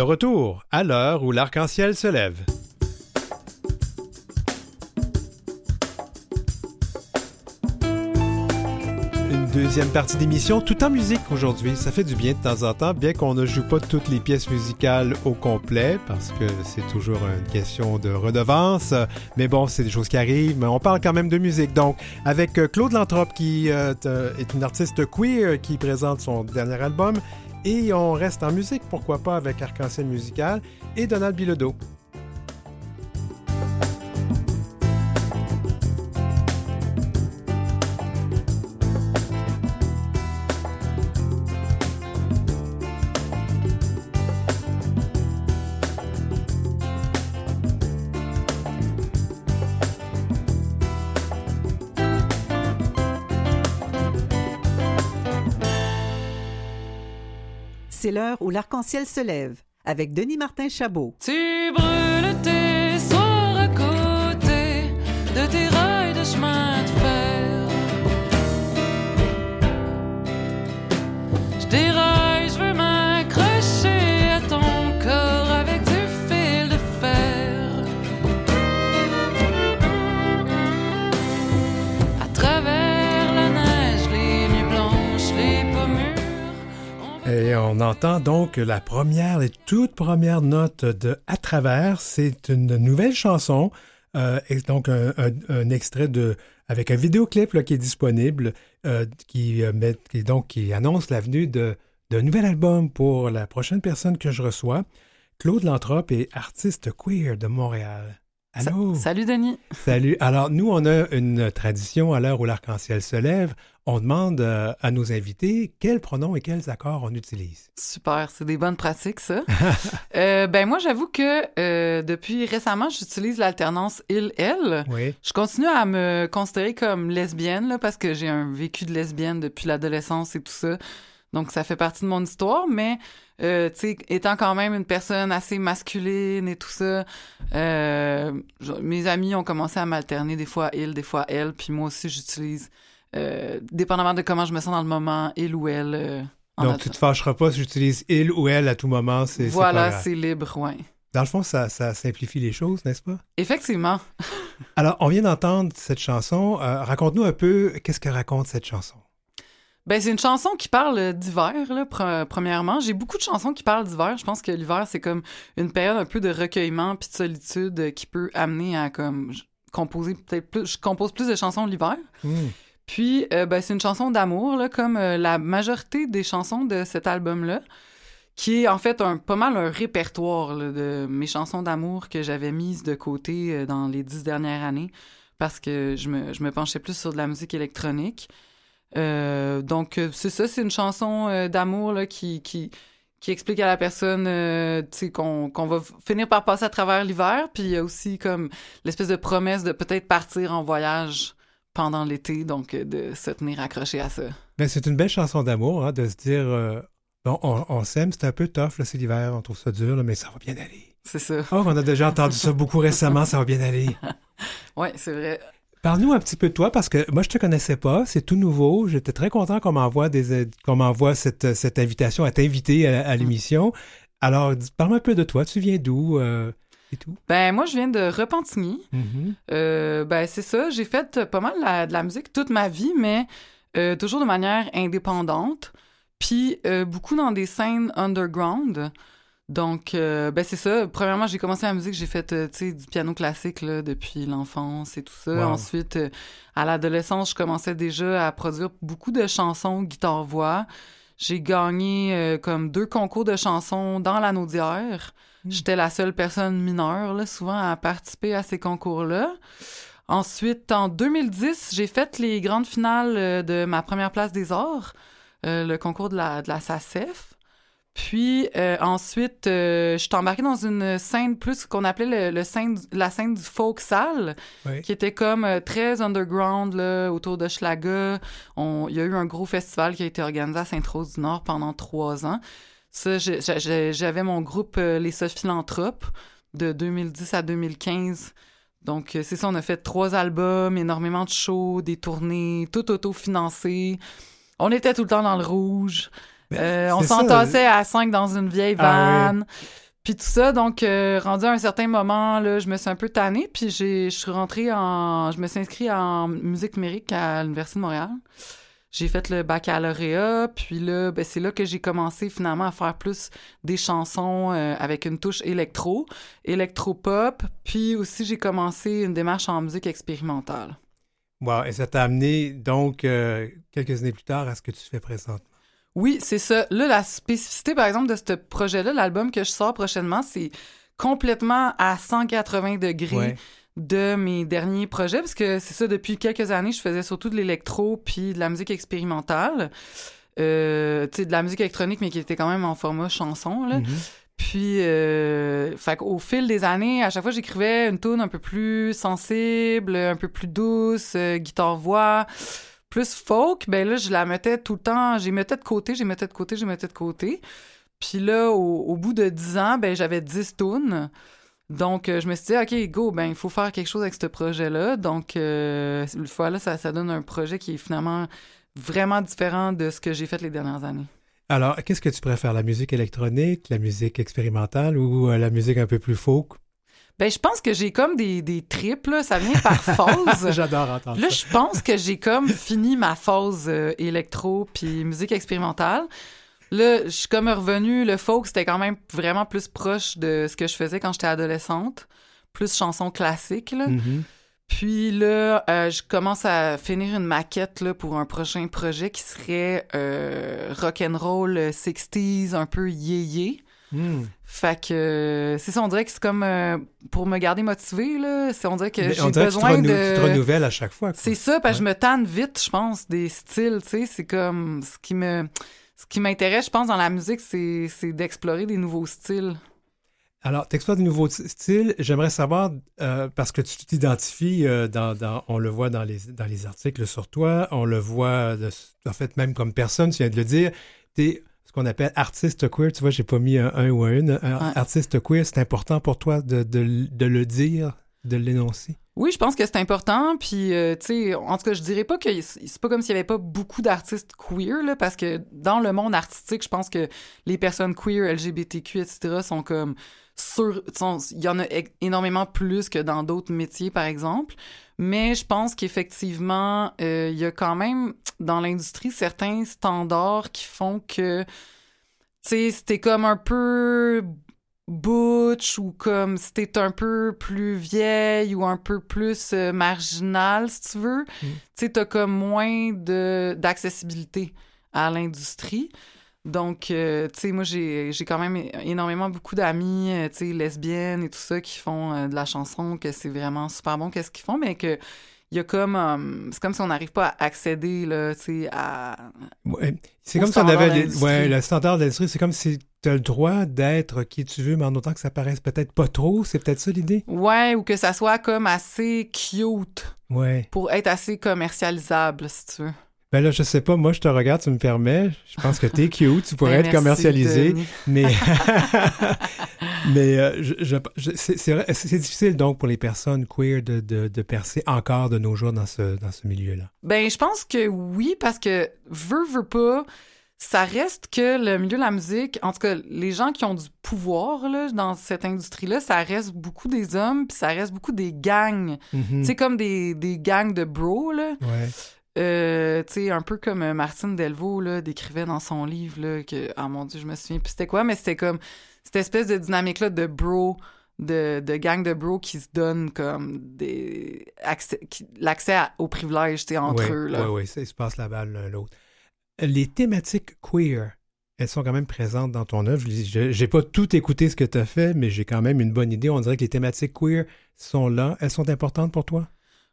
[SPEAKER 1] De retour à l'heure où l'arc-en-ciel se lève. Deuxième partie d'émission tout en musique aujourd'hui. Ça fait du bien de temps en temps, bien qu'on ne joue pas toutes les pièces musicales au complet, parce que c'est toujours une question de redevance. Mais bon, c'est des choses qui arrivent, mais on parle quand même de musique. Donc, avec euh, Claude Lantrope, qui euh, est une artiste queer qui présente son dernier album, et on reste en musique, pourquoi pas, avec Arc-en-Ciel Musical et Donald Bilodeau.
[SPEAKER 2] Où l'arc-en-ciel se lève avec Denis Martin Chabot.
[SPEAKER 6] On
[SPEAKER 1] Et entend donc la première, les toutes premières notes de À travers. C'est une nouvelle chanson, euh, et donc un, extrait de avec un vidéoclip qui est disponible, euh, qui, euh, qui donc qui annonce la venue d'un nouvel album pour la prochaine personne que je reçois. Claude Lantrope est artiste queer de Montréal. Allô?
[SPEAKER 7] Sa- Salut Denis.
[SPEAKER 1] Salut. Alors, nous, on a une tradition à l'heure où l'arc-en-ciel se lève. On demande euh, à nos invités quels pronoms et quels accords on utilise.
[SPEAKER 7] Super, c'est des bonnes pratiques, ça. [laughs] Euh, ben moi, j'avoue que euh, depuis récemment, j'utilise l'alternance il-elle.
[SPEAKER 1] Oui.
[SPEAKER 7] Je continue à me considérer comme lesbienne, là, parce que j'ai un vécu de lesbienne depuis l'adolescence et tout ça. Donc, ça fait partie de mon histoire, mais, euh, tu sais, étant quand même une personne assez masculine et tout ça, euh, je- mes amis ont commencé à m'alterner des fois il, des fois elle, puis moi aussi, j'utilise, euh, dépendamment de comment je me sens dans le moment, il ou elle.
[SPEAKER 1] Donc, tu te fâcheras pas si j'utilise il ou elle à tout moment. C'est,
[SPEAKER 7] Voilà, c'est libre, ouais.
[SPEAKER 1] Dans le fond, ça, ça simplifie les choses, n'est-ce pas?
[SPEAKER 7] Effectivement.
[SPEAKER 1] Alors, on vient d'entendre cette chanson. Euh, raconte-nous un peu qu'est-ce que raconte cette chanson.
[SPEAKER 7] Ben, c'est une chanson qui parle d'hiver, là, pre- premièrement. J'ai beaucoup de chansons qui parlent d'hiver. Je pense que l'hiver, c'est comme une période un peu de recueillement puis de solitude euh, qui peut amener à comme composer peut-être plus. Je compose plus de chansons l'hiver.
[SPEAKER 1] Hmm.
[SPEAKER 7] Puis, euh, ben, c'est une chanson d'amour, là, comme euh, la majorité des chansons de cet album-là, qui est en fait un, pas mal un répertoire là, de mes chansons d'amour que j'avais mises de côté euh, dans les dix dernières années parce que je me, je me penchais plus sur de la musique électronique. Euh, donc, euh, c'est ça, c'est une chanson euh, d'amour là, qui, qui, qui explique à la personne euh, qu'on qu'on va finir par passer à travers l'hiver. Puis il y a aussi comme l'espèce de promesse de peut-être partir en voyage pendant l'été, donc de se tenir accroché à ça.
[SPEAKER 1] Ben, c'est une belle chanson d'amour, hein, de se dire euh, bon, on, on s'aime, c'est un peu tough, là, c'est l'hiver, on trouve ça dur, là, mais ça va bien aller.
[SPEAKER 7] C'est ça.
[SPEAKER 1] Oh, on a déjà entendu ça beaucoup récemment, ça va bien aller. [laughs]
[SPEAKER 7] Ouais, c'est vrai.
[SPEAKER 1] Parle-nous un petit peu de toi, parce que moi, je te connaissais pas, c'est tout nouveau. J'étais très content qu'on m'envoie des, qu'on m'envoie cette, cette invitation à t'inviter à, à l'émission. Alors, parle-moi un peu de toi. Tu viens d'où euh, et tout?
[SPEAKER 7] Ben, moi, je viens de Repentigny.
[SPEAKER 1] Mhm.
[SPEAKER 7] Euh, ben, c'est ça. J'ai fait euh, pas mal la- de la musique toute ma vie, mais euh, toujours de manière indépendante. Puis euh, beaucoup dans des scènes underground. Donc, euh, ben c'est ça. Premièrement, j'ai commencé la musique, j'ai fait euh, tu sais, du piano classique là, depuis l'enfance et tout ça.
[SPEAKER 1] Wow.
[SPEAKER 7] Ensuite, euh, à l'adolescence, je commençais déjà à produire beaucoup de chansons guitare-voix. J'ai gagné euh, comme deux concours de chansons dans l'anneau d'hier. J'étais la seule personne mineure, là, souvent, à participer à ces concours-là. Ensuite, en 2010, j'ai fait les grandes finales de ma première place des arts, le concours de la, de la SACEF. Puis euh, ensuite, euh, je suis embarquée dans une scène plus qu'on appelait le, le scène, la scène du folk salle,
[SPEAKER 1] Oui.
[SPEAKER 7] qui était comme euh, très underground là, autour de Schlaga. Il y a eu un gros festival qui a été organisé à Sainte-Rose-du-Nord pendant trois ans. Ça, j'avais mon groupe euh, Les Sophilanthropes de 2010 à 2015. Donc, c'est ça, on a fait trois albums, énormément de shows, des tournées, tout autofinancé. On était tout le temps dans le rouge. Euh, on
[SPEAKER 1] Ben, c'est ça.
[SPEAKER 7] s'entassait à cinq dans une vieille
[SPEAKER 1] Ah
[SPEAKER 7] vanne. Puis tout ça, donc, euh, rendu à un certain moment, là, je me suis un peu tannée, puis je suis rentrée en... Je me suis inscrite en musique numérique à l'Université de Montréal. J'ai fait le baccalauréat, puis là, ben, c'est là que j'ai commencé finalement à faire plus des chansons euh, avec une touche électro, électro-pop, puis aussi j'ai commencé une démarche en musique expérimentale.
[SPEAKER 1] Wow. Et ça t'a amené, donc, euh, quelques années plus tard, à ce que tu fais présentement.
[SPEAKER 7] Oui, c'est ça. Là, la spécificité, par exemple, de ce projet-là, l'album que je sors prochainement, c'est complètement à 180 degrés
[SPEAKER 1] Ouais.
[SPEAKER 7] de mes derniers projets, parce que c'est ça, depuis quelques années, je faisais surtout de l'électro puis de la musique expérimentale. Euh, tu sais, de la musique électronique, mais qui était quand même en format chanson, là.
[SPEAKER 1] Mhm.
[SPEAKER 7] Puis, euh, fait qu'au fil des années, à chaque fois, j'écrivais une tune un peu plus sensible, un peu plus douce, euh, guitare-voix, plus folk. Ben là, je la mettais tout le temps, j'y mettais de côté, j'y mettais de côté, j'y mettais de côté. Puis là, au, bout de 10 ans, ben j'avais 10 tunes. Donc, euh, je me suis dit, OK, go, ben il faut faire quelque chose avec ce projet-là. Donc, euh, une fois là, ça, ça donne un projet qui est finalement vraiment différent de ce que j'ai fait les dernières années.
[SPEAKER 1] Alors, qu'est-ce que tu préfères, la musique électronique, la musique expérimentale ou euh, la musique un peu plus folk?
[SPEAKER 7] Ben, je pense que j'ai comme des, des trips, là. Ça vient par [laughs] phase.
[SPEAKER 1] J'adore entendre
[SPEAKER 7] Là, je pense que j'ai comme fini ma phase euh, électro puis musique expérimentale. Là, je suis comme revenue. Le folk, c'était quand même vraiment plus proche de ce que je faisais quand j'étais adolescente. Plus chansons classiques, là.
[SPEAKER 1] Mhm.
[SPEAKER 7] Puis là, euh, je commence à finir une maquette là, pour un prochain projet qui serait euh, rock'n'roll euh, 60s, un peu yéyé.
[SPEAKER 1] Hmm.
[SPEAKER 7] Fait que c'est ça, on dirait que c'est comme euh, pour me garder motivée, là. C'est, on dirait que j'ai
[SPEAKER 1] que tu
[SPEAKER 7] besoin de.
[SPEAKER 1] tu te renouvelles à chaque fois. quoi.
[SPEAKER 7] C'est ça, parce que
[SPEAKER 1] Ouais.
[SPEAKER 7] je me tanne vite, je pense, des styles, tu sais. C'est comme ce qui me. Ce qui m'intéresse, je pense, dans la musique, c'est, c'est d'explorer des nouveaux styles.
[SPEAKER 1] Alors, t'exploires de nouveaux styles. J'aimerais savoir, euh, parce que tu t'identifies, euh, dans, dans- on le voit dans les, dans les articles sur toi, on le voit, de- en fait, même comme personne, tu viens de le dire, t'es ce qu'on appelle artiste queer. Tu vois, j'ai pas mis un, un ou un une. Un
[SPEAKER 7] Ouais.
[SPEAKER 1] Artiste queer, c'est important pour toi de, de- de le dire, de l'énoncer?
[SPEAKER 7] Oui, je pense que c'est important. Puis, euh, tu sais, en tout cas, je dirais pas que c'est pas comme s'il y avait pas beaucoup d'artistes queer, là, parce que dans le monde artistique, je pense que les personnes queer, LGBTQ, etc., sont comme sur. Il y en a énormément plus que dans d'autres métiers, par exemple. Mais je pense qu'effectivement, euh, il y a quand même dans l'industrie certains standards qui font que, tu sais, c'était comme un peu butch ou comme si t'es un peu plus vieille ou un peu plus euh, marginal, si tu veux, tu sais, t'as comme moins d'accessibilité à l'industrie. Donc, euh, tu sais, moi, j'ai j'ai quand même énormément beaucoup d'amis, euh, tu sais, lesbiennes et tout ça qui font euh, de la chanson, que c'est vraiment super bon qu'est-ce qu'ils font, mais que il y a comme... euh, c'est comme si on n'arrive pas à accéder, là, tu sais, à...
[SPEAKER 1] Ouais. C'est comme si on avait les- ouais, le standard de l'industrie. C'est comme si tu as le droit d'être qui tu veux, mais en autant que ça paraisse peut-être pas trop. C'est peut-être ça l'idée?
[SPEAKER 7] Ouais, ou que ça soit comme assez cute
[SPEAKER 1] Ouais.
[SPEAKER 7] pour être assez commercialisable, si tu veux.
[SPEAKER 1] Ben là, je sais pas, moi je te regarde, tu me permets. Je pense que t'es cute, tu pourrais
[SPEAKER 7] Ben,
[SPEAKER 1] être
[SPEAKER 7] merci,
[SPEAKER 1] commercialisé. Mais, [laughs] mais euh, je, je- je- c'est, difficile donc pour les personnes queer de, de, de percer encore de nos jours dans ce, dans ce milieu-là.
[SPEAKER 7] Ben, je pense que oui, parce que veut, veut pas, ça reste que le milieu de la musique, en tout cas, les gens qui ont du pouvoir là, dans cette industrie-là, ça reste beaucoup des hommes, puis ça reste beaucoup des gangs.
[SPEAKER 1] Mhm.
[SPEAKER 7] Tu sais, comme des, des gangs de bros, là.
[SPEAKER 1] Ouais.
[SPEAKER 7] Euh, tu sais, un peu comme euh, Martine Delvaux, là, décrivait dans son livre, là, que, ah mon Dieu, je me souviens plus c'était quoi, mais c'était comme cette espèce de dynamique-là de bro, de, de gang de bros qui se donnent comme des accès, l'accès aux privilèges, tu sais, entre eux, là.
[SPEAKER 1] ouais, ouais, ça, ils se passent la balle l'un l'autre. Les thématiques queer, elles sont quand même présentes dans ton œuvre. Je- J'ai pas tout écouté ce que tu as fait, mais j'ai quand même une bonne idée. On dirait que les thématiques queer sont là. Elles sont importantes pour toi?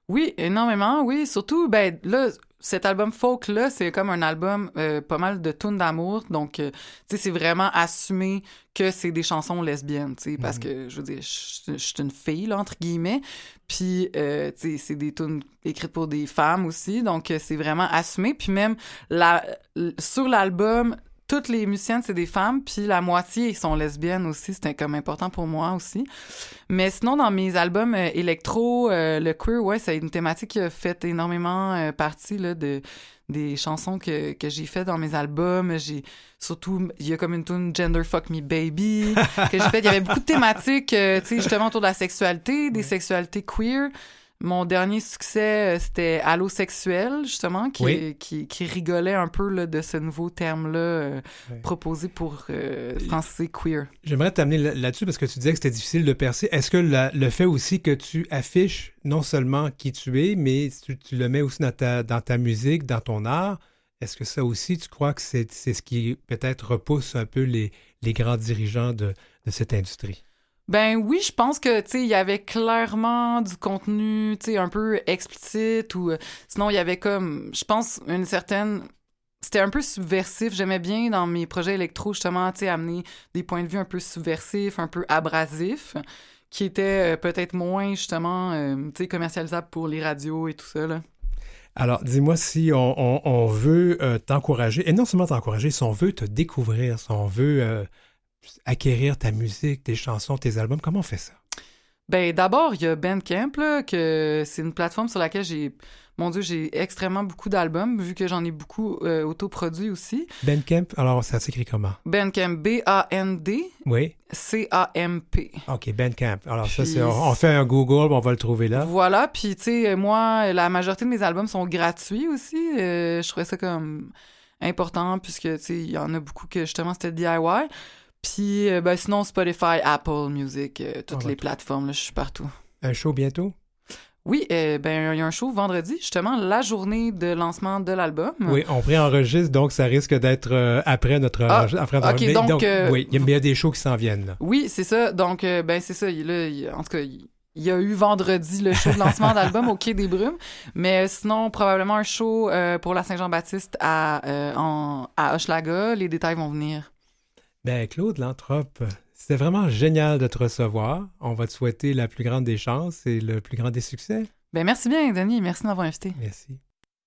[SPEAKER 7] Oui, énormément, oui. Surtout, ben là, cet album folk-là, c'est comme un album euh, pas mal de tunes d'amour. Donc, euh, tu sais, c'est vraiment assumé que c'est des chansons lesbiennes, tu sais, parce
[SPEAKER 1] Mhm.
[SPEAKER 7] que, je veux dire, je suis une fille, là, entre guillemets. Puis, euh, tu sais, c'est des tunes écrites pour des femmes aussi. Donc, euh, c'est vraiment assumé. Puis même, la, sur l'album, toutes les musiciennes, c'est des femmes, puis la moitié sont lesbiennes aussi. C'était comme important pour moi aussi. Mais sinon, dans mes albums euh, électro, euh, le queer, ouais, c'est une thématique qui a fait énormément euh, partie là, de, des chansons que, que j'ai fait dans mes albums. J'ai surtout, il y a comme une tune Gender Fuck Me Baby que j'ai fait. Il y avait beaucoup de thématiques, tu sais, justement autour de la sexualité, des sexualités queer. Mon dernier succès, euh, c'était Allosexuel, justement, qui,
[SPEAKER 1] Oui.
[SPEAKER 7] qui, qui rigolait un peu là, de ce nouveau terme-là euh, proposé pour euh, franciser queer.
[SPEAKER 1] J'aimerais t'amener là- là-dessus parce que tu disais que c'était difficile de percer. Est-ce que la- le fait aussi que tu affiches non seulement qui tu es, mais tu, tu le mets aussi dans ta, dans ta musique, dans ton art, est-ce que ça aussi, tu crois que c'est c'est ce qui peut-être repousse un peu les, les grands dirigeants de, de cette industrie?
[SPEAKER 7] Ben oui, je pense que tu sais il y avait clairement du contenu, tu sais un peu explicite ou euh, sinon il y avait comme je pense une certaine c'était un peu subversif, j'aimais bien dans mes projets électro justement, tu sais amener des points de vue un peu subversifs, un peu abrasifs qui étaient euh, peut-être moins justement euh, tu sais commercialisables pour les radios et tout ça là.
[SPEAKER 1] Alors, dis-moi si on, on- veut t'encourager, et non seulement t'encourager, si on veut te découvrir, si on veut acquérir ta musique, tes chansons, tes albums, comment on fait ça?
[SPEAKER 7] Ben d'abord, il y a Bandcamp là, que c'est une plateforme sur laquelle j'ai mon dieu, j'ai extrêmement beaucoup d'albums vu que j'en ai beaucoup euh, autoproduits aussi.
[SPEAKER 1] Bandcamp, alors ça s'écrit comment?
[SPEAKER 7] Bandcamp B A N D
[SPEAKER 1] Oui?
[SPEAKER 7] C A M P.
[SPEAKER 1] OK, Bandcamp. Alors ça, c'est, on, on fait un Google, on va le trouver là.
[SPEAKER 7] Voilà, puis tu sais moi la majorité de mes albums sont gratuits aussi, Euh, je trouvais ça comme important puisque tu sais il y en a beaucoup que justement c'était DIY. Puis euh, ben sinon Spotify, Apple Music, euh, toutes
[SPEAKER 1] On va
[SPEAKER 7] les plateformes là, je suis partout.
[SPEAKER 1] Un show bientôt?
[SPEAKER 7] Oui, euh, ben il y a un show vendredi, justement, la journée de lancement de l'album.
[SPEAKER 1] Oui, on préenregistre, donc ça risque d'être euh, après notre
[SPEAKER 7] Ah,
[SPEAKER 1] après
[SPEAKER 7] ok,
[SPEAKER 1] mais
[SPEAKER 7] donc, euh,
[SPEAKER 1] oui, il y a- des shows qui s'en viennent. là.
[SPEAKER 7] Oui, c'est ça. Donc, ben c'est ça. Il, là, il- en tout cas, il, il y a eu vendredi le show de lancement [laughs] d'album au Quai des Brumes. Mais sinon, probablement un show pour la Saint-Jean-Baptiste à, en- à Hochelaga. Les détails vont venir.
[SPEAKER 1] Ben, Claude Lantrope, c'était vraiment génial de te recevoir. On va te souhaiter la plus grande des chances et le plus grand des succès.
[SPEAKER 7] Ben merci bien, Denis. Merci de m'avoir invité.
[SPEAKER 1] Merci.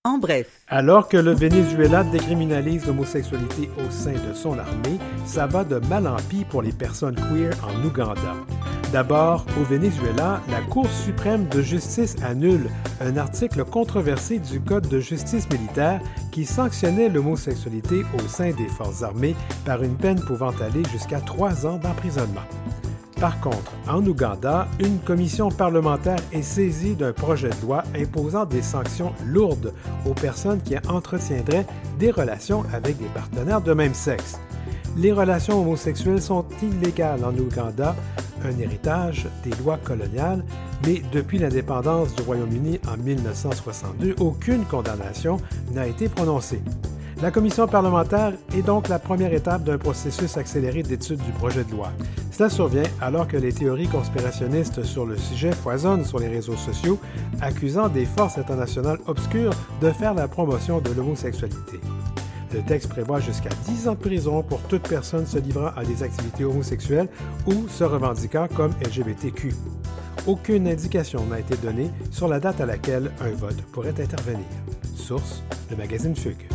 [SPEAKER 2] En bref,
[SPEAKER 1] Alors que le Venezuela décriminalise l'homosexualité au sein de son armée, ça va de mal en pis pour les personnes queer en Ouganda. D'abord, au Venezuela, la Cour suprême de justice annule un article controversé du Code de justice militaire qui sanctionnait l'homosexualité au sein des forces armées par une peine pouvant aller jusqu'à trois ans d'emprisonnement. Par contre, en Ouganda, une commission parlementaire est saisie d'un projet de loi imposant des sanctions lourdes aux personnes qui entretiendraient des relations avec des partenaires de même sexe. Les relations homosexuelles sont illégales en Ouganda, un héritage des lois coloniales, mais depuis l'indépendance du Royaume-Uni en 1962, aucune condamnation n'a été prononcée. La commission parlementaire est donc la première étape d'un processus accéléré d'étude du projet de loi. Cela survient alors que les théories conspirationnistes sur le sujet foisonnent sur les réseaux sociaux, accusant des forces internationales obscures de faire la promotion de l'homosexualité. Le texte prévoit jusqu'à 10 ans de prison pour toute personne se livrant à des activités homosexuelles ou se revendiquant comme LGBTQ. Aucune indication n'a été donnée sur la date à laquelle un vote pourrait intervenir. Source, le magazine Fugue.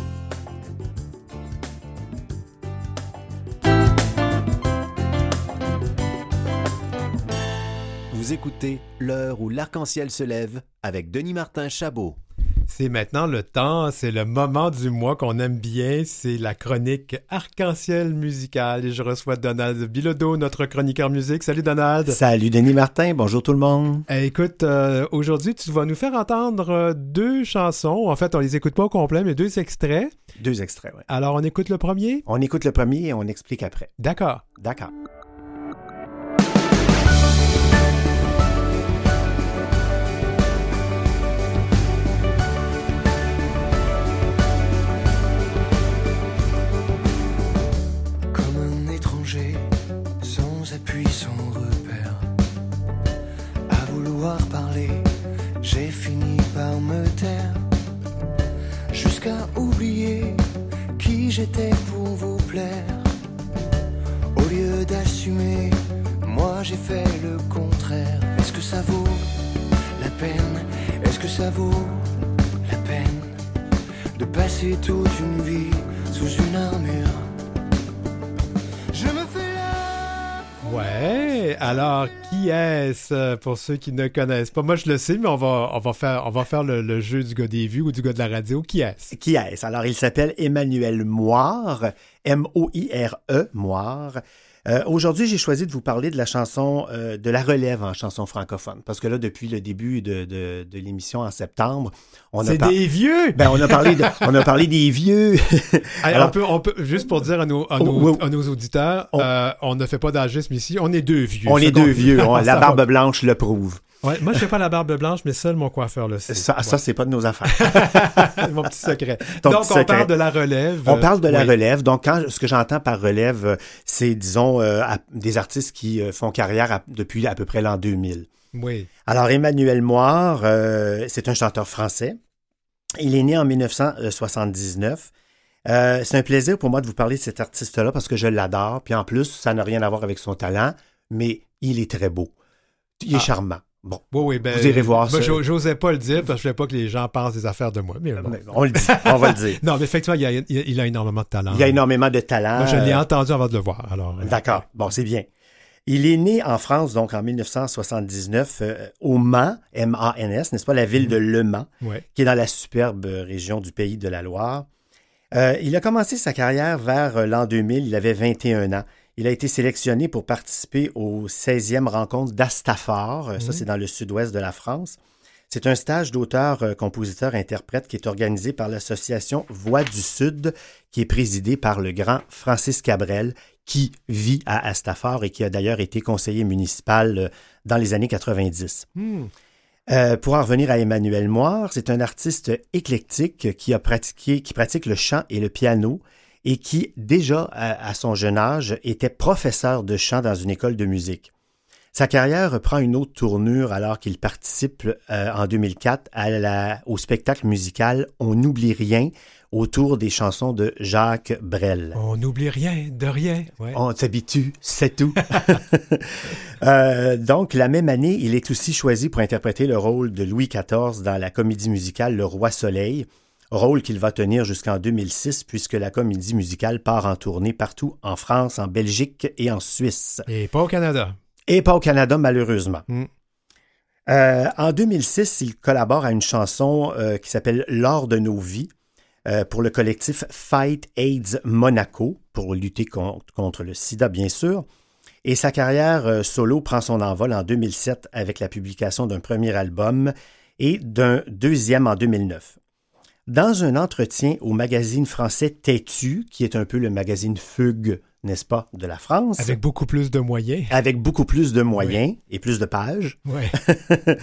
[SPEAKER 8] Vous écoutez L'heure où l'arc-en-ciel se lève avec Denis Martin Chabot.
[SPEAKER 1] C'est maintenant le temps, c'est le moment du mois qu'on aime bien, c'est la chronique arc-en-ciel musicale et je reçois Donald Bilodeau, notre chroniqueur musique. Salut Donald.
[SPEAKER 8] Salut Denis Martin, bonjour tout le monde.
[SPEAKER 1] Eh, écoute, euh, aujourd'hui tu vas nous faire entendre euh, deux chansons. En fait, on les écoute pas au complet, mais deux extraits.
[SPEAKER 8] Deux extraits, ouais.
[SPEAKER 1] Alors, on écoute le premier?
[SPEAKER 8] On écoute le premier et on explique après.
[SPEAKER 1] D'accord.
[SPEAKER 8] D'accord.
[SPEAKER 1] Euh, pour ceux qui ne connaissent pas? Moi, je le sais, mais on va, on va faire, on va faire le, le jeu du gars des vues ou du gars de la radio. Qui est-ce?
[SPEAKER 8] Qui est-ce? Alors, il s'appelle Emmanuel Moire, M-O-I-R-E, Moire. Euh, Aujourd'hui, j'ai choisi de vous parler de la chanson euh, de la relève en chanson francophone. Parce que là, depuis le début de, de, de l'émission en septembre, on a,
[SPEAKER 1] C'est
[SPEAKER 8] par-
[SPEAKER 1] des vieux!
[SPEAKER 8] ben, on, a parlé de- on a parlé des vieux. [laughs] Alors-
[SPEAKER 1] on peut, on peut, juste pour dire à nos, à
[SPEAKER 8] Oh,
[SPEAKER 1] nos,
[SPEAKER 8] oui.
[SPEAKER 1] à nos auditeurs,
[SPEAKER 8] On-
[SPEAKER 1] euh, on ne fait pas d'agisme ici, on est deux vieux.
[SPEAKER 8] on est deux vieux. [laughs] la barbe blanche le prouve.
[SPEAKER 1] Ouais, moi, je fais pas la barbe blanche, mais seul mon coiffeur le sait.
[SPEAKER 8] Ça, ça c'est pas de nos affaires.
[SPEAKER 1] C'est [laughs] mon petit secret. [laughs]
[SPEAKER 8] Ton
[SPEAKER 1] Donc,
[SPEAKER 8] petit
[SPEAKER 1] on
[SPEAKER 8] secret.
[SPEAKER 1] parle de la relève.
[SPEAKER 8] On parle de la relève. Donc, quand, ce que j'entends par relève, euh, c'est, disons, euh, des artistes qui euh, font carrière à- depuis à peu près l'an 2000.
[SPEAKER 1] Oui.
[SPEAKER 8] Alors, Emmanuel Moire, euh, c'est un chanteur français. Il est né en 1979. Euh, c'est un plaisir pour moi de vous parler de cet artiste-là parce que je l'adore. Puis en plus, ça n'a rien à voir avec son talent, mais il est très beau. Il est
[SPEAKER 1] Ah.
[SPEAKER 8] charmant. Bon,
[SPEAKER 1] Oui, oui, ben,
[SPEAKER 8] Vous irez voir
[SPEAKER 1] moi,
[SPEAKER 8] ça.
[SPEAKER 1] j'o- J'osais pas le dire parce que je voulais pas que les gens pensent des affaires de moi. Mais bon.
[SPEAKER 8] mais on le dit, on va le dire. [laughs]
[SPEAKER 1] Non, mais effectivement, il a, il énormément de talent.
[SPEAKER 8] Il a énormément de talent.
[SPEAKER 1] Moi, je l'ai
[SPEAKER 8] Euh,
[SPEAKER 1] entendu avant de le voir. Alors, euh,
[SPEAKER 8] D'accord. Bon, c'est bien. Il est né en France, donc en 1979, euh, au Mans, M-A-N-S, n'est-ce pas, la ville de Le Mans,
[SPEAKER 1] ouais.
[SPEAKER 8] qui est dans la superbe région du pays de la Loire. Euh, il a commencé sa carrière vers euh, l'an 2000, il avait 21 ans. Il a été sélectionné pour participer aux 16e rencontres d'Astafar, Euh, ça c'est dans le sud-ouest de la France. C'est un stage d'auteur, euh, compositeur, interprète qui est organisé par l'association Voix du Sud, qui est présidée par le grand Francis Cabrel, qui vit à Astafar et qui a d'ailleurs été conseiller municipal euh, dans les années 90.
[SPEAKER 1] Hmm.
[SPEAKER 8] Euh, pour en revenir à Emmanuel Moire, c'est un artiste éclectique qui a pratiqué, qui pratique le chant et le piano et qui, déjà à, à son jeune âge, était professeur de chant dans une école de musique. Sa carrière prend une autre tournure alors qu'il participe euh, en 2004 à la- au spectacle musical On n'oublie rien autour des chansons de Jacques Brel.
[SPEAKER 1] On n'oublie rien, de rien. Ouais.
[SPEAKER 8] On s'habitue, c'est tout. [laughs] Euh, donc, la même année, il est aussi choisi pour interpréter le rôle de Louis XIV dans la comédie musicale Le Roi Soleil, rôle qu'il va tenir jusqu'en 2006 puisque la comédie musicale part en tournée partout en France, en Belgique et en Suisse.
[SPEAKER 1] Et pas au Canada.
[SPEAKER 8] Et pas au Canada, malheureusement.
[SPEAKER 1] Mm.
[SPEAKER 8] Euh, en 2006, il collabore à une chanson euh, qui s'appelle L'or de nos vies euh, pour le collectif Fight AIDS Monaco, pour lutter con- contre le sida, bien sûr. Et sa carrière solo prend son envol en 2007 avec la publication d'un premier album et d'un deuxième en 2009. Dans un entretien au magazine français Têtu, qui est un peu le magazine Fugue, n'est-ce pas, de la France,
[SPEAKER 1] Avec beaucoup plus de moyens.
[SPEAKER 8] avec beaucoup plus de moyens et plus de pages.
[SPEAKER 1] Ouais. [laughs]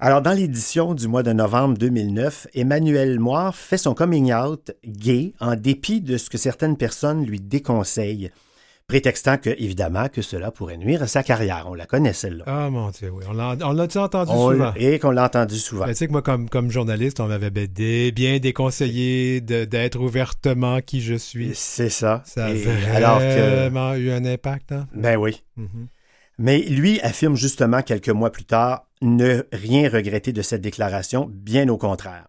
[SPEAKER 8] Alors, dans l'édition du mois de novembre 2009, Emmanuel Moire fait son coming out gay en dépit de ce que certaines personnes lui déconseillent, prétextant que, évidemment, que cela pourrait nuire à sa carrière. On la connaît, celle-là.
[SPEAKER 1] Ah, mon Dieu, oui. On l'a on l'a-tu entendu
[SPEAKER 8] On-
[SPEAKER 1] souvent?
[SPEAKER 8] et qu'on l'a entendu souvent.
[SPEAKER 1] Ben, tu sais que moi, comme, comme journaliste, on m'avait ben- bien déconseillé d'être ouvertement qui je suis.
[SPEAKER 8] C'est ça.
[SPEAKER 1] Ça a
[SPEAKER 8] Et alors que,
[SPEAKER 1] vraiment eu un impact, hein?
[SPEAKER 8] ben oui.
[SPEAKER 1] Mhm.
[SPEAKER 8] Mais lui affirme justement quelques mois plus tard ne rien regretter de cette déclaration, bien au contraire.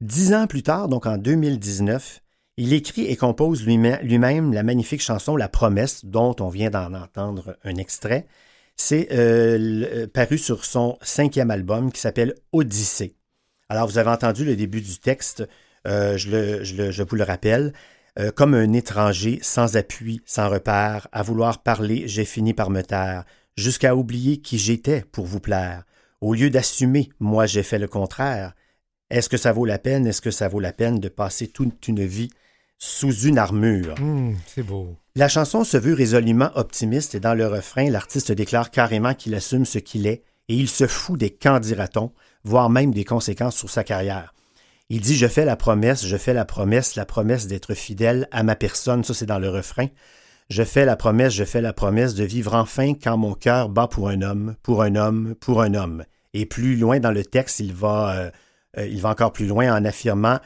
[SPEAKER 8] Dix ans plus tard, donc en 2019, il écrit et compose lui-même la magnifique chanson La Promesse, dont on vient d'en entendre un extrait. C'est euh, le- paru sur son cinquième album qui s'appelle Odyssée. Alors, vous avez entendu le début du texte, euh, je, vous le rappelle. Euh, comme un étranger, sans appui, sans repère, à vouloir parler, j'ai fini par me taire, jusqu'à oublier qui j'étais pour vous plaire. Au lieu d'assumer, moi j'ai fait le contraire. Est-ce que ça vaut la peine, est-ce que ça vaut la peine de passer toute une vie sous une armure?
[SPEAKER 1] Hum, c'est beau.
[SPEAKER 8] La chanson se veut résolument optimiste et dans le refrain, l'artiste déclare carrément qu'il assume ce qu'il est et il se fout des quand dira-t-on, voire même des conséquences sur sa carrière. Il dit Je fais la promesse, je fais la promesse, la promesse d'être fidèle à ma personne, ça c'est dans le refrain. Je fais la promesse, je fais la promesse de vivre enfin quand mon cœur bat pour un homme, pour un homme, pour un homme. Et plus loin dans le texte, il va, euh, euh, il va encore plus loin en affirmant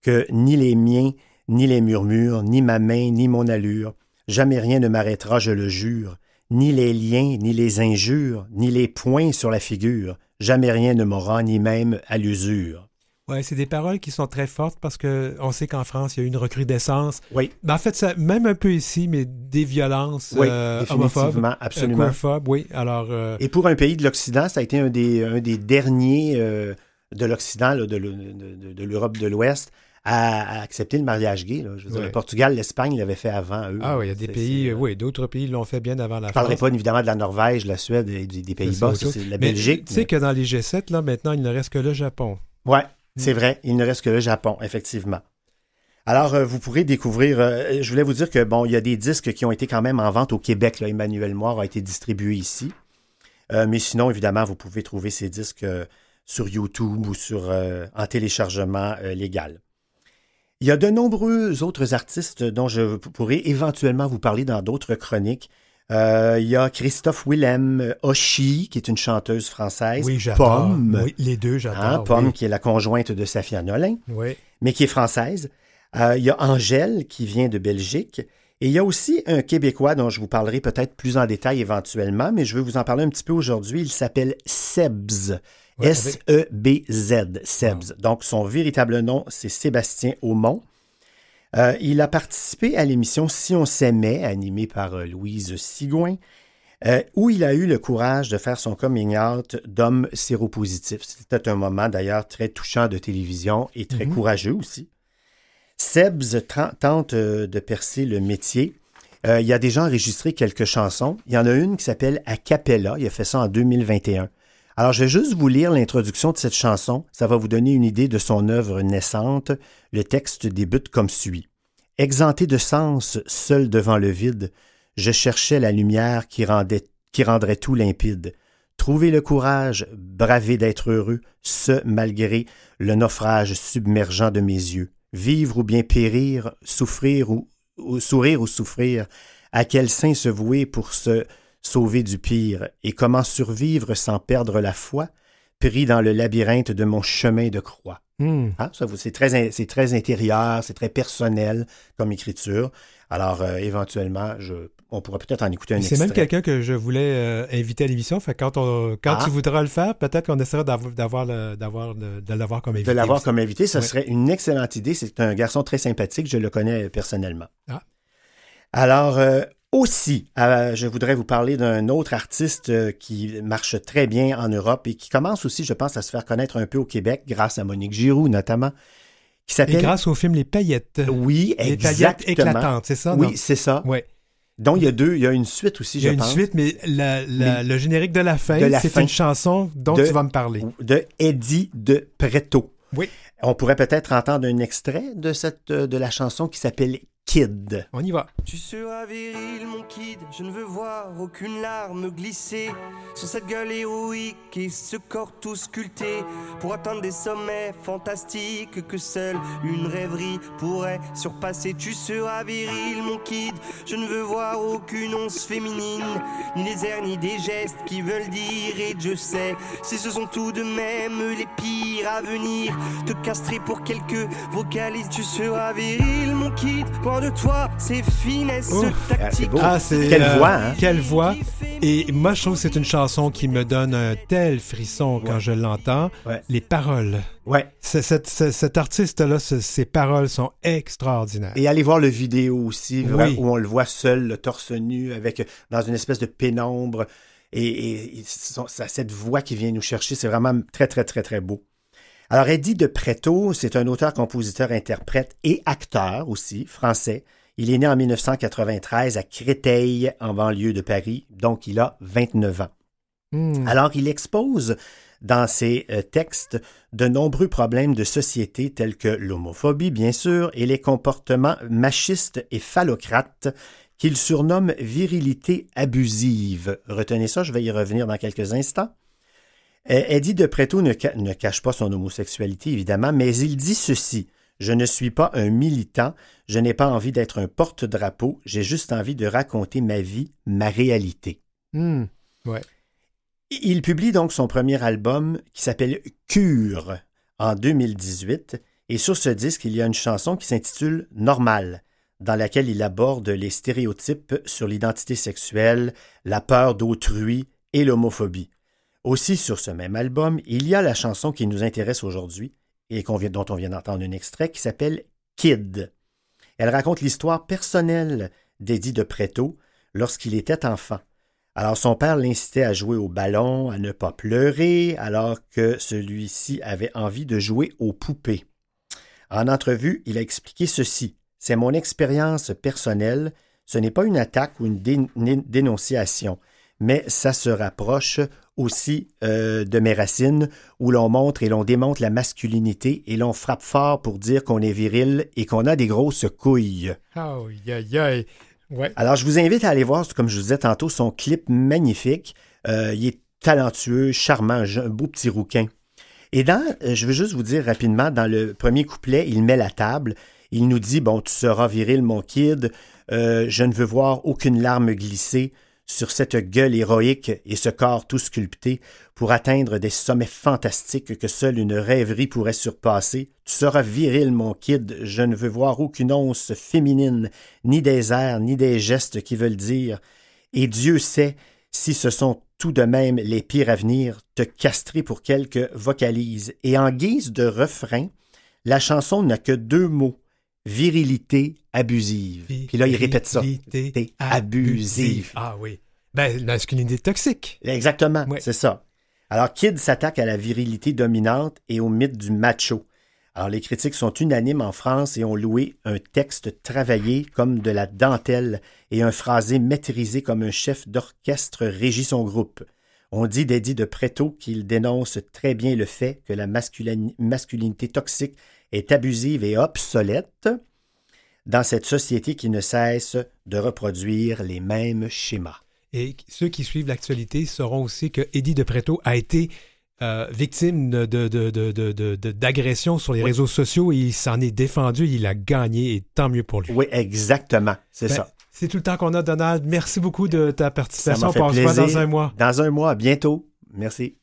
[SPEAKER 8] que ni les miens, ni les murmures, ni ma main, ni mon allure, jamais rien ne m'arrêtera, je le jure, ni les liens, ni les injures, ni les points sur la figure, jamais rien ne m'aura, ni même à l'usure.
[SPEAKER 1] Ouais, c'est des paroles qui sont très fortes parce que on sait qu'en France, il y a eu une recrudescence.
[SPEAKER 8] Oui,
[SPEAKER 1] Ben, en fait, ça, même un peu ici, mais des violences
[SPEAKER 8] oui,
[SPEAKER 1] euh, homophobes,
[SPEAKER 8] absolument.
[SPEAKER 1] oui. Alors, euh,
[SPEAKER 8] Et pour un pays de l'Occident, ça a été un des, un des derniers euh, de l'Occident, de l'Europe de l'Ouest, à, à accepter le mariage gay. là. Je veux dire,
[SPEAKER 1] Ouais.
[SPEAKER 8] le Portugal, l'Espagne l'avaient fait avant eux.
[SPEAKER 1] ah oui, il y a des pays, euh, oui, d'autres pays l'ont fait bien avant la
[SPEAKER 8] Je ne parlerai
[SPEAKER 1] France.
[SPEAKER 8] pas évidemment de la Norvège, la Suède et des, des Pays-Bas, c'est la
[SPEAKER 1] Mais
[SPEAKER 8] Belgique.
[SPEAKER 1] Tu sais
[SPEAKER 8] mais-
[SPEAKER 1] que dans les G7, là, maintenant, il ne reste que le Japon.
[SPEAKER 8] Ouais, c'est vrai. Il ne reste que le Japon, effectivement. Alors, euh, vous pourrez découvrir. euh, je voulais vous dire que bon, il y a des disques qui ont été quand même en vente au Québec. Là. Emmanuel Moire a été distribué ici. Euh, mais sinon, évidemment, vous pouvez trouver ces disques sur YouTube ou sur en téléchargement légal. Il y a de nombreux autres artistes dont je pourrais éventuellement vous parler dans d'autres chroniques. Euh, il y a Christophe Willem Oshi, qui est une chanteuse française.
[SPEAKER 1] Oui, j'adore.
[SPEAKER 8] Pomme.
[SPEAKER 1] Oui, les deux, j'adore.
[SPEAKER 8] Hein, Pomme,
[SPEAKER 1] oui.
[SPEAKER 8] qui est la conjointe de Safia Nolin,
[SPEAKER 1] Oui.
[SPEAKER 8] mais qui est française. Euh, il y a Angèle, qui vient de Belgique. Et il y a aussi un Québécois dont je vous parlerai peut-être plus en détail éventuellement, mais je vais vous en parler un petit peu aujourd'hui. Il s'appelle Sebs.
[SPEAKER 1] Ouais, avec-
[SPEAKER 8] S-E-B-Z, Sebs. Donc, son véritable nom, c'est Sébastien Aumont. Euh, il a participé à l'émission Si on s'aimait, animée par euh, Louise Sigouin, euh, où il a eu le courage de faire son coming out d'homme séropositif. C'était un moment d'ailleurs très touchant de télévision et très
[SPEAKER 1] Mhm.
[SPEAKER 8] courageux aussi. Sebs tente de percer le métier. Il a déjà enregistré quelques chansons. Il y en a une qui s'appelle A Cappella. Il a fait ça en 2021. Alors, je vais juste vous lire l'introduction de cette chanson. Ça va vous donner une idée de son œuvre naissante. Le texte débute comme suit. Exempté de sens, seul devant le vide, je cherchais la lumière qui, rendrait tout limpide. Trouver le courage, braver d'être heureux, ce malgré le naufrage submergent de mes yeux. Vivre ou bien périr, souffrir ou, ou sourire ou souffrir, à quel sein se vouer pour se sauver du pire, et comment survivre sans perdre la foi, pris dans le labyrinthe de mon chemin de croix.
[SPEAKER 1] Hmm.
[SPEAKER 8] Hein, ça, vous- c'est très, c'est très intérieur, c'est très personnel comme écriture. Alors, euh, éventuellement, je, on pourra peut-être en écouter un
[SPEAKER 1] C'est
[SPEAKER 8] extrait.
[SPEAKER 1] même quelqu'un que je voulais euh, inviter à l'émission. Fait quand, on, quand
[SPEAKER 8] Ah.
[SPEAKER 1] tu voudras le faire, peut-être qu'on essaiera d'avoir, de l'avoir comme invité.
[SPEAKER 8] de l'avoir comme invité, ça
[SPEAKER 1] Ouais.
[SPEAKER 8] serait une excellente idée. C'est un garçon très sympathique, je le connais personnellement.
[SPEAKER 1] Ah.
[SPEAKER 8] Alors, euh, aussi, euh, je voudrais vous parler d'un autre artiste euh, qui marche très bien en Europe et qui commence aussi, je pense, à se faire connaître un peu au Québec, grâce à Monique Giroux notamment, qui
[SPEAKER 1] Et
[SPEAKER 8] s'appelle...
[SPEAKER 1] grâce au film Les Paillettes.
[SPEAKER 8] Oui,
[SPEAKER 1] Les paillettes
[SPEAKER 8] exactement.
[SPEAKER 1] éclatantes, c'est ça?
[SPEAKER 8] Oui, c'est ça.
[SPEAKER 1] Ouais.
[SPEAKER 8] Donc, il y a deux, il y a une suite aussi,
[SPEAKER 1] Il y a
[SPEAKER 8] je
[SPEAKER 1] une
[SPEAKER 8] pense.
[SPEAKER 1] suite, mais la- la- le générique de la fin, c'est une chanson dont
[SPEAKER 8] De-
[SPEAKER 1] tu vas me parler.
[SPEAKER 8] de Eddie de Preto.
[SPEAKER 1] Oui.
[SPEAKER 8] On pourrait peut-être entendre un extrait de, cette, euh, de la chanson qui s'appelle Kid.
[SPEAKER 1] On y va.
[SPEAKER 9] Tu seras viril, mon kid. Je ne veux voir aucune larme glisser sur cette gueule héroïque et ce corps tout sculpté pour atteindre des sommets fantastiques que seule une rêverie pourrait surpasser. Tu seras viril, mon kid. Je ne veux voir aucune once féminine, ni les airs ni des gestes qui veulent dire. Et je sais, si ce sont tout de même les pires à venir, te castrer pour quelques vocalises. Tu seras viril, mon kid. De toi, ces finesses
[SPEAKER 1] Ouf.
[SPEAKER 8] Ah, c'est
[SPEAKER 9] tactiques.
[SPEAKER 8] beau.
[SPEAKER 1] Ah, c'est,
[SPEAKER 8] Quelle
[SPEAKER 1] euh,
[SPEAKER 8] voix, hein?
[SPEAKER 1] Quelle voix. Et moi, je trouve que c'est une chanson qui me donne un tel frisson quand je l'entends.
[SPEAKER 8] Ouais.
[SPEAKER 1] Les paroles.
[SPEAKER 8] Ouais.
[SPEAKER 1] Cet artiste-là, ses paroles sont extraordinaires.
[SPEAKER 8] Et allez voir le vidéo aussi,
[SPEAKER 1] Oui.
[SPEAKER 8] où on le voit seul, le torse nu, avec dans une espèce de pénombre. Et, et- et son- ça- cette voix qui vient nous chercher, c'est vraiment très, très, très, très beau. Alors, Eddie de Preto, c'est un auteur, compositeur, interprète et acteur aussi, français. Il est né en 1993 à Créteil, en banlieue de Paris, donc il a 29 ans.
[SPEAKER 1] Hmm.
[SPEAKER 8] Alors, il expose dans ses euh, textes de nombreux problèmes de société tels que l'homophobie, bien sûr, et les comportements machistes et phallocrates qu'il surnomme virilité abusive. Retenez ça, je vais y revenir dans quelques instants. Eddie de Preto ne, ca- ne cache pas son homosexualité, évidemment, mais il dit ceci. Je ne suis pas un militant, je n'ai pas envie d'être un porte-drapeau, j'ai juste envie de raconter ma vie, ma réalité.
[SPEAKER 1] Hmm.
[SPEAKER 8] Il publie donc son premier album qui s'appelle Cure en 2018 et sur ce disque, il y a une chanson qui s'intitule Normal dans laquelle il aborde les stéréotypes sur l'identité sexuelle, la peur d'autrui et l'homophobie. Aussi sur ce même album, il y a la chanson qui nous intéresse aujourd'hui et dont on vient d'entendre un extrait qui s'appelle Kid. Elle raconte l'histoire personnelle d'Eddie de Preto lorsqu'il était enfant. Alors son père l'incitait à jouer au ballon, à ne pas pleurer, alors que celui-ci avait envie de jouer aux poupées. En entrevue, il a expliqué ceci. C'est mon expérience personnelle, ce n'est pas une attaque ou une dénonciation, mais ça se rapproche aussi euh, de mes racines, où l'on montre et l'on démontre la masculinité et l'on frappe fort pour dire qu'on est viril et qu'on a des grosses couilles.
[SPEAKER 1] Aïe, aïe. Ouais.
[SPEAKER 8] Alors, je vous invite à aller voir, comme je vous disais tantôt, son clip magnifique. Euh, il est talentueux, charmant, un beau petit rouquin. Et dans, euh, je veux juste vous dire rapidement, dans le premier couplet, il met la table. Il nous dit, bon, tu seras viril, mon kid. Euh, je ne veux voir aucune larme glisser sur cette gueule héroïque et ce corps tout sculpté pour atteindre des sommets fantastiques que seule une rêverie pourrait surpasser. Tu seras viril, mon kid. Je ne veux voir aucune once féminine, ni des airs, ni des gestes qui veulent dire. Et Dieu sait si ce sont tout de même les pires à venir, te castrer pour quelques vocalises. Et en guise de refrain, la chanson n'a que deux mots. Virilité abusive. Puis là, il répète ça.
[SPEAKER 1] Virilité
[SPEAKER 8] Virilité abusive.
[SPEAKER 1] Ah oui. Ben, masculinité toxique.
[SPEAKER 8] Exactement, c'est ça. Alors, Kid s'attaque à la virilité dominante et au mythe du macho. Alors, les critiques sont unanimes en France et ont loué un texte travaillé comme de la dentelle et un phrasé maîtrisé comme un chef d'orchestre régit son groupe. On dit d'Eddie de Preto qu'il dénonce très bien le fait que la masculini- masculinité toxique est abusive et obsolète dans cette société qui ne cesse de reproduire les mêmes schémas.
[SPEAKER 1] Et ceux qui suivent l'actualité sauront aussi que Eddie de Preto a été euh, victime de, de, de- d'agressions sur les
[SPEAKER 8] Oui.
[SPEAKER 1] réseaux sociaux et il s'en est défendu, il a gagné et tant mieux pour lui.
[SPEAKER 8] Oui, exactement. C'est
[SPEAKER 1] Ben,
[SPEAKER 8] ça.
[SPEAKER 1] C'est tout le temps qu'on a, Donald. Merci beaucoup de ta participation.
[SPEAKER 8] fait
[SPEAKER 1] On se voit dans un mois.
[SPEAKER 8] Dans un mois, à bientôt. Merci.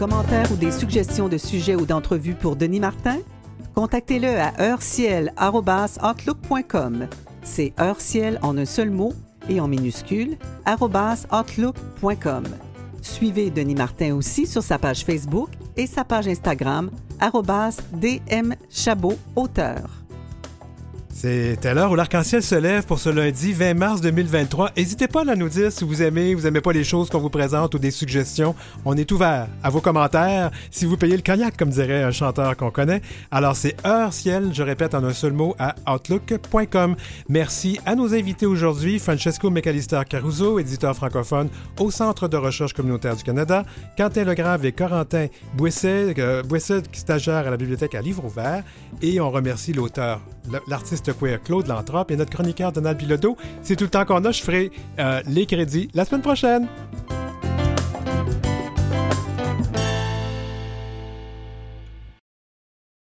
[SPEAKER 2] Commentaires ou des suggestions de sujets ou d'entrevues pour Denis Martin? Contactez-le à heurciel.outlook.com. C'est heurciel en un seul mot et en minuscule, outlook.com. Suivez Denis Martin aussi sur sa page Facebook et sa page Instagram, dmchabot.
[SPEAKER 1] C'est l'heure où l'arc-en-ciel se lève pour ce lundi 20 mars 2023. N'hésitez pas à nous dire si vous aimez, vous aimez pas les choses qu'on vous présente ou des suggestions. On est ouvert à vos commentaires si vous payez le cognac, comme dirait un chanteur qu'on connaît. Alors c'est heure ciel, je répète en un seul mot, à outlook.com. Merci à nos invités aujourd'hui, Francesco McAllister Caruso, éditeur francophone au Centre de recherche communautaire du Canada, Quentin Legrave et Corentin Bouesset, euh, stagiaire à la bibliothèque à Livre ouvert. Et on remercie l'auteur, l'artiste queer Claude Lantrope et notre chroniqueur Donald Bilodeau. C'est tout le temps qu'on a. Je ferai euh, les crédits la semaine prochaine.